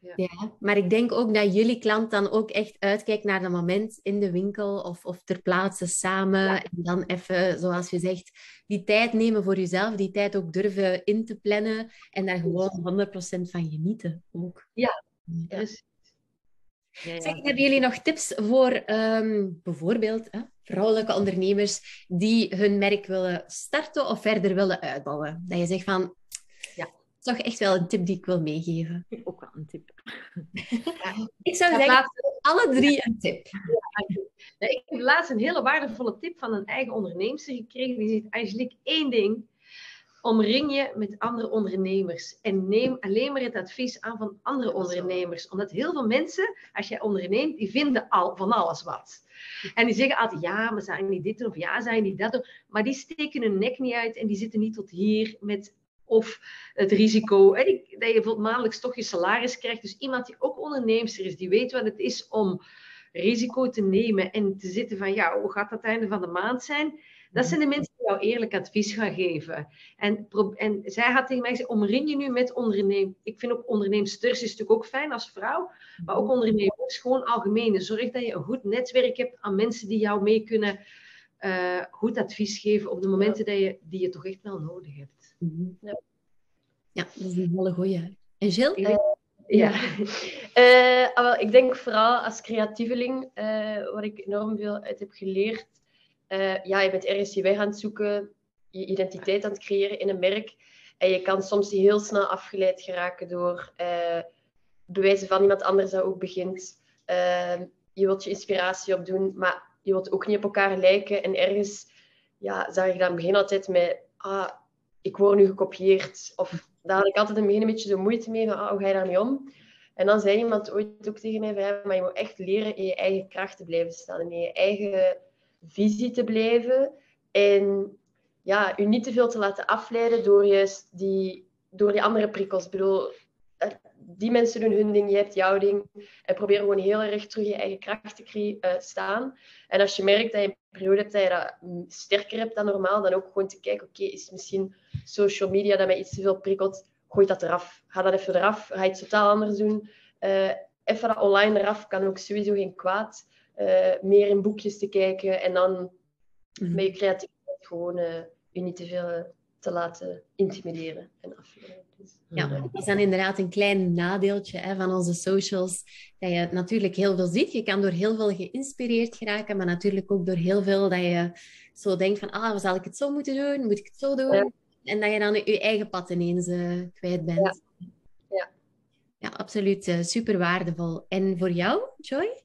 Ja. ja. maar ik denk ook dat jullie klant dan ook echt uitkijkt naar dat moment in de winkel of, of ter plaatse samen. En dan even, zoals je zegt, die tijd nemen voor jezelf, die tijd ook durven in te plannen en daar gewoon 100% van genieten ook. Ja, precies. Ja, Zeg, hebben jullie nog tips voor um, bijvoorbeeld hè, vrouwelijke ondernemers die hun merk willen starten of verder willen uitbouwen? Dat je zegt van, toch echt wel een tip die ik wil meegeven. *laughs* Ook wel een tip. *laughs* ik zou zeggen, alle drie een tip. Ja, ik heb laatst een hele waardevolle tip van een eigen onderneemster gekregen. Die zegt, eigenlijk één ding. Omring je met andere ondernemers. En neem alleen maar het advies aan van andere ondernemers. Omdat heel veel mensen, als jij onderneemt, die vinden al van alles wat. En die zeggen altijd, ja, maar zijn niet dit doen, of ja, zijn niet dat doen. Maar die steken hun nek niet uit en die zitten niet tot hier met of het risico dat je bijvoorbeeld maandelijks toch je salaris krijgt. Dus iemand die ook onderneemster is, die weet wat het is om risico te nemen en te zitten van, ja, hoe gaat dat het einde van de maand zijn? Dat zijn de mhm. mensen die jou eerlijk advies gaan geven. En, en zij had tegen mij gezegd, omring je nu met onderneem. Ik vind ook onderneemsters is natuurlijk ook fijn als vrouw. Maar ook mhm. ondernemers, gewoon algemeen. Zorg dat je een goed netwerk hebt aan mensen die jou mee kunnen uh, goed advies geven op de momenten dat je, die je toch echt wel nodig hebt. Ja. ja, dat is een hele goeie. En Jill? Uh, ja, uh, *laughs* ik denk vooral als creatieveling, uh, wat ik enorm veel uit heb geleerd. ja, je bent ergens je weg aan het zoeken, je identiteit aan het creëren in een merk. En je kan soms heel snel afgeleid geraken door bewijzen van iemand anders dat ook begint. je wilt je inspiratie opdoen, maar je wilt ook niet op elkaar lijken. En ergens ja, zag ik dan begin altijd met... Ah, ik word nu gekopieerd. Of daar had ik altijd een begin een beetje de moeite mee van, ah, hoe ga je daarmee om? En dan zei iemand ooit ook tegen mij van, maar je moet echt leren in je eigen kracht te blijven staan. In je eigen visie te blijven. En ja, je niet te veel te laten afleiden door juist die, door die andere prikkels. Ik bedoel, eh, die mensen doen hun ding, je hebt jouw ding. En probeer gewoon heel erg terug je eigen kracht te uh, staan. En als je merkt dat je periode hebt dat je dat sterker hebt dan normaal, dan ook gewoon te kijken, oké, is misschien social media dat mij iets te veel prikkelt, gooi dat eraf. Ga dat even eraf, ga iets totaal anders doen. Uh, even dat online eraf kan ook sowieso geen kwaad. Uh, meer in boekjes te kijken en dan mm met je creativiteit gewoon uh, je niet te veel te laten intimideren en afleiden. Dus, ja, het is dan inderdaad een klein nadeeltje hè, van onze socials, dat je natuurlijk heel veel ziet. Je kan door heel veel geïnspireerd geraken, maar natuurlijk ook door heel veel dat je zo denkt van, ah, zal ik het zo moeten doen? Moet ik het zo doen? En dat je dan je eigen pad ineens uh, kwijt bent. Ja, ja. ja absoluut uh, super waardevol. En voor jou, Joy?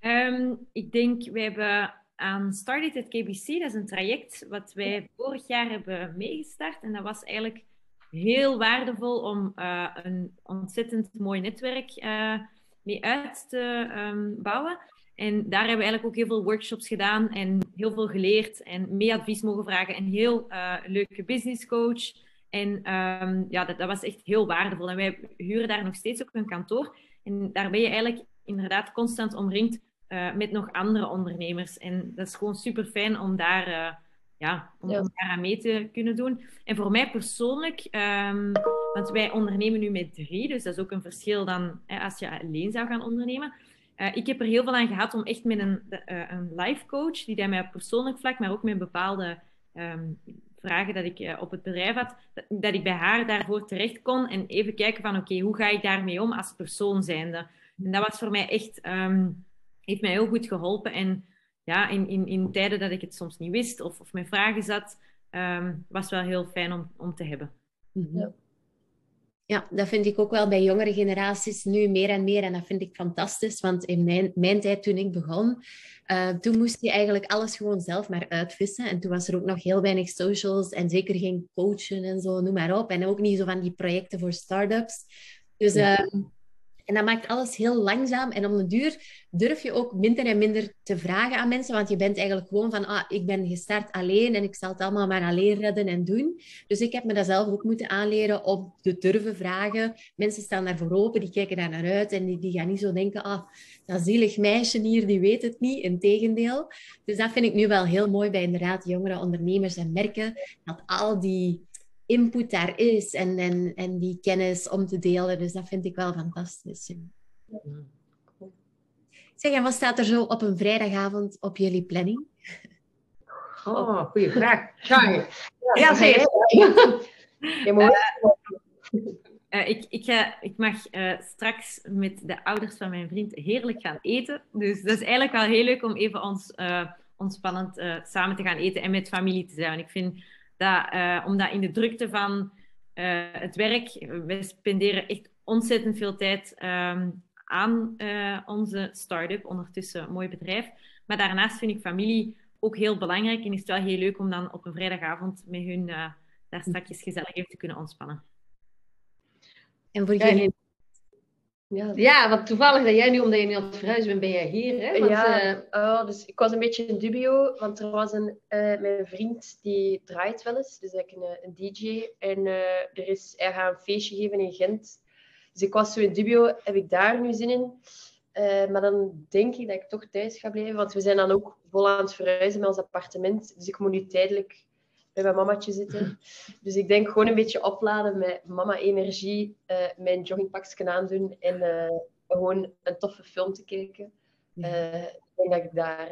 Um, ik denk, we hebben aan Started at KBC. Dat is een traject wat wij vorig jaar hebben meegestart. En dat was eigenlijk heel waardevol om uh, een ontzettend mooi netwerk uh, mee uit te um, bouwen. En daar hebben we eigenlijk ook heel veel workshops gedaan en heel veel geleerd en mee advies mogen vragen. En heel uh, leuke business coach. En um, ja, dat, dat, was echt heel waardevol. En wij huren daar nog steeds ook een kantoor. En daar ben je eigenlijk inderdaad constant omringd uh, met nog andere ondernemers. En dat is gewoon super fijn om daar, uh, ja, om, ja. daar aan mee te kunnen doen. En voor mij persoonlijk, um, want wij ondernemen nu met drie, dus dat is ook een verschil dan hè, als je alleen zou gaan ondernemen. Uh, ik heb er heel veel aan gehad om echt met een, een life coach, die mij op persoonlijk vlak, maar ook met bepaalde um, vragen dat ik op het bedrijf had, dat, dat, ik bij haar daarvoor terecht kon en even kijken van oké, okay, hoe ga ik daarmee om als persoon zijnde? En dat was voor mij echt... Um, heeft mij heel goed geholpen. En ja, in, in, in tijden dat ik het soms niet wist of, of met vragen zat, um, was wel heel fijn om, om te hebben. Mhm. Ja. Ja, dat vind ik ook wel bij jongere generaties nu meer en meer. En dat vind ik fantastisch, want in mijn, mijn tijd toen ik begon, uh, toen moest je eigenlijk alles gewoon zelf maar uitvissen. En toen was er ook nog heel weinig socials en zeker geen coachen en zo, noem maar op. En ook niet zo van die projecten voor start-ups. Dus uh, en dat maakt alles heel langzaam. En om de duur durf je ook minder en minder te vragen aan mensen. Want je bent eigenlijk gewoon van, ah, ik ben gestart alleen en ik zal het allemaal maar alleen redden en doen. Dus ik heb me dat zelf ook moeten aanleren op de durven vragen. Mensen staan daarvoor open, die kijken daar naar uit. En die, die gaan niet zo denken, ah, dat zielig meisje hier, die weet het niet. Integendeel. Dus dat vind ik nu wel heel mooi bij inderdaad jongere ondernemers en merken. Dat al die input daar is en, en, en die kennis om te delen. Dus dat vind ik wel fantastisch. Ja. Zeg, en wat staat er zo op een vrijdagavond op jullie planning? Oh, goede vraag. Ja, ja zeker. Uh, uh, ik, ik, ga, ik mag uh, straks met de ouders van mijn vriend heerlijk gaan eten. Dus dat is eigenlijk wel heel leuk om even ons, uh, ontspannend samen te gaan eten en met familie te zijn. Ik vind dat, uh, omdat in de drukte van uh, het werk, we spenderen echt ontzettend veel tijd um, aan uh, onze start-up, ondertussen een mooi bedrijf. Maar daarnaast vind ik familie ook heel belangrijk en is het wel heel leuk om dan op een vrijdagavond met hun daar straks gezellig even te kunnen ontspannen. En voor jullie ja, ja, want toevallig dat jij nu, omdat je nu aan het verhuizen bent, ben jij hier. Hè? Want, ja, uh... oh, dus ik was een beetje in dubio, want er was een, uh, mijn vriend die draait wel eens, dus ik een, eh, een DJ. En uh, er is, hij gaat een feestje geven in Gent. Dus ik was zo in dubio, heb ik daar nu zin in? maar dan denk ik dat ik toch thuis ga blijven, want we zijn dan ook vol aan het verhuizen met ons appartement. Dus ik moet nu tijdelijk bij mijn mamatje zitten. Dus ik denk gewoon een beetje opladen met mama-energie, uh, mijn joggingpakje aandoen en uh, gewoon een toffe film te kijken. Uh, ik denk dat ik daar...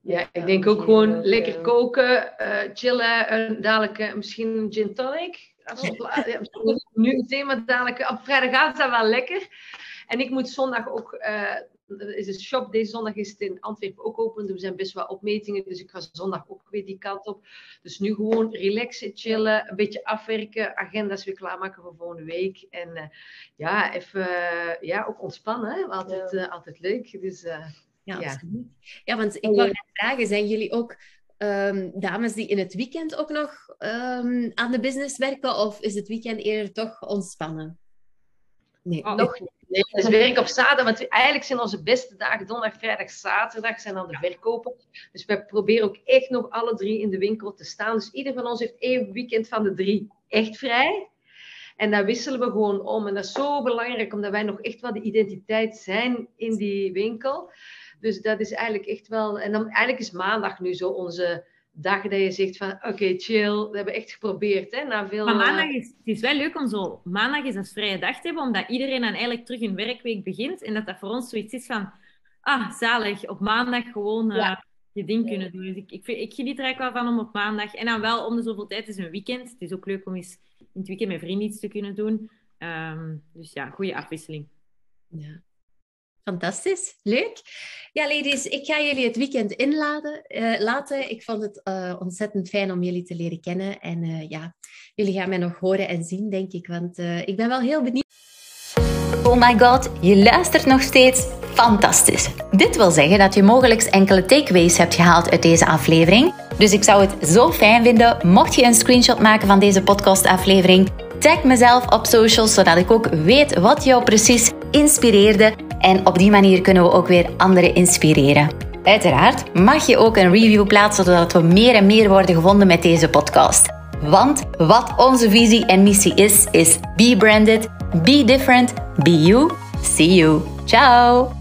ja, ik denk ook gewoon lekker koken, chillen, en dadelijk misschien een gin tonic. Ja, nu het thema dadelijk. Op vrijdagavond is dat wel lekker. En ik moet zondag ook is de shop deze zondag is het in Antwerpen ook open. Er zijn best wel opmetingen, dus ik ga zondag ook weer die kant op. Dus nu gewoon relaxen, chillen, een beetje afwerken, agenda's weer klaarmaken voor volgende week. En uh, ja, even uh, ja, ook ontspannen, hè? Altijd, uh, altijd leuk. Dus, ja, ja. ja, want ik wou net vragen, zijn jullie ook um, dames die in het weekend ook nog um, aan de business werken? Of is het weekend eerder toch ontspannen? Nee, oh, nog niet. Nee, dus werk op zaterdag, want eigenlijk zijn onze beste dagen donderdag, vrijdag, zaterdag zijn dan de verkopen. Dus we proberen ook echt nog alle drie in de winkel te staan. Dus ieder van ons heeft één weekend van de drie echt vrij. En daar wisselen we gewoon om. En dat is zo belangrijk, omdat wij nog echt wel de identiteit zijn in die winkel. Dus dat is eigenlijk echt wel... En dan eigenlijk is maandag nu zo onze dag dat je zegt van oké, chill, we hebben echt geprobeerd. Hè, na veel, maar maandag is, het is wel leuk om zo maandag is een vrije dag te hebben, omdat iedereen dan eigenlijk terug een werkweek begint. En dat dat voor ons zoiets is van, ah, zalig, op maandag gewoon uh, je ding kunnen doen. Dus ik, ik, ik geniet er eigenlijk wel van om op maandag, en dan wel om de zoveel tijd, is een weekend. Het is ook leuk om eens in het weekend met vrienden iets te kunnen doen. Um, dus ja, goede afwisseling. Ja. Fantastisch, leuk. Ja, ladies, ik ga jullie het weekend inladen, uh, laten. Ik vond het uh, ontzettend fijn om jullie te leren kennen. En uh, ja, jullie gaan mij nog horen en zien, denk ik, want ik ben wel heel benieuwd. Oh my god, je luistert nog steeds. Fantastisch. Dit wil zeggen dat je mogelijk enkele takeaways hebt gehaald uit deze aflevering. Dus ik zou het zo fijn vinden mocht je een screenshot maken van deze podcastaflevering. Tag mezelf op socials zodat ik ook weet wat jou precies inspireerde en op die manier kunnen we ook weer anderen inspireren. Uiteraard mag je ook een review plaatsen zodat we meer en meer worden gevonden met deze podcast. Want wat onze visie en missie is, is be branded, be different, be you. See you. Ciao!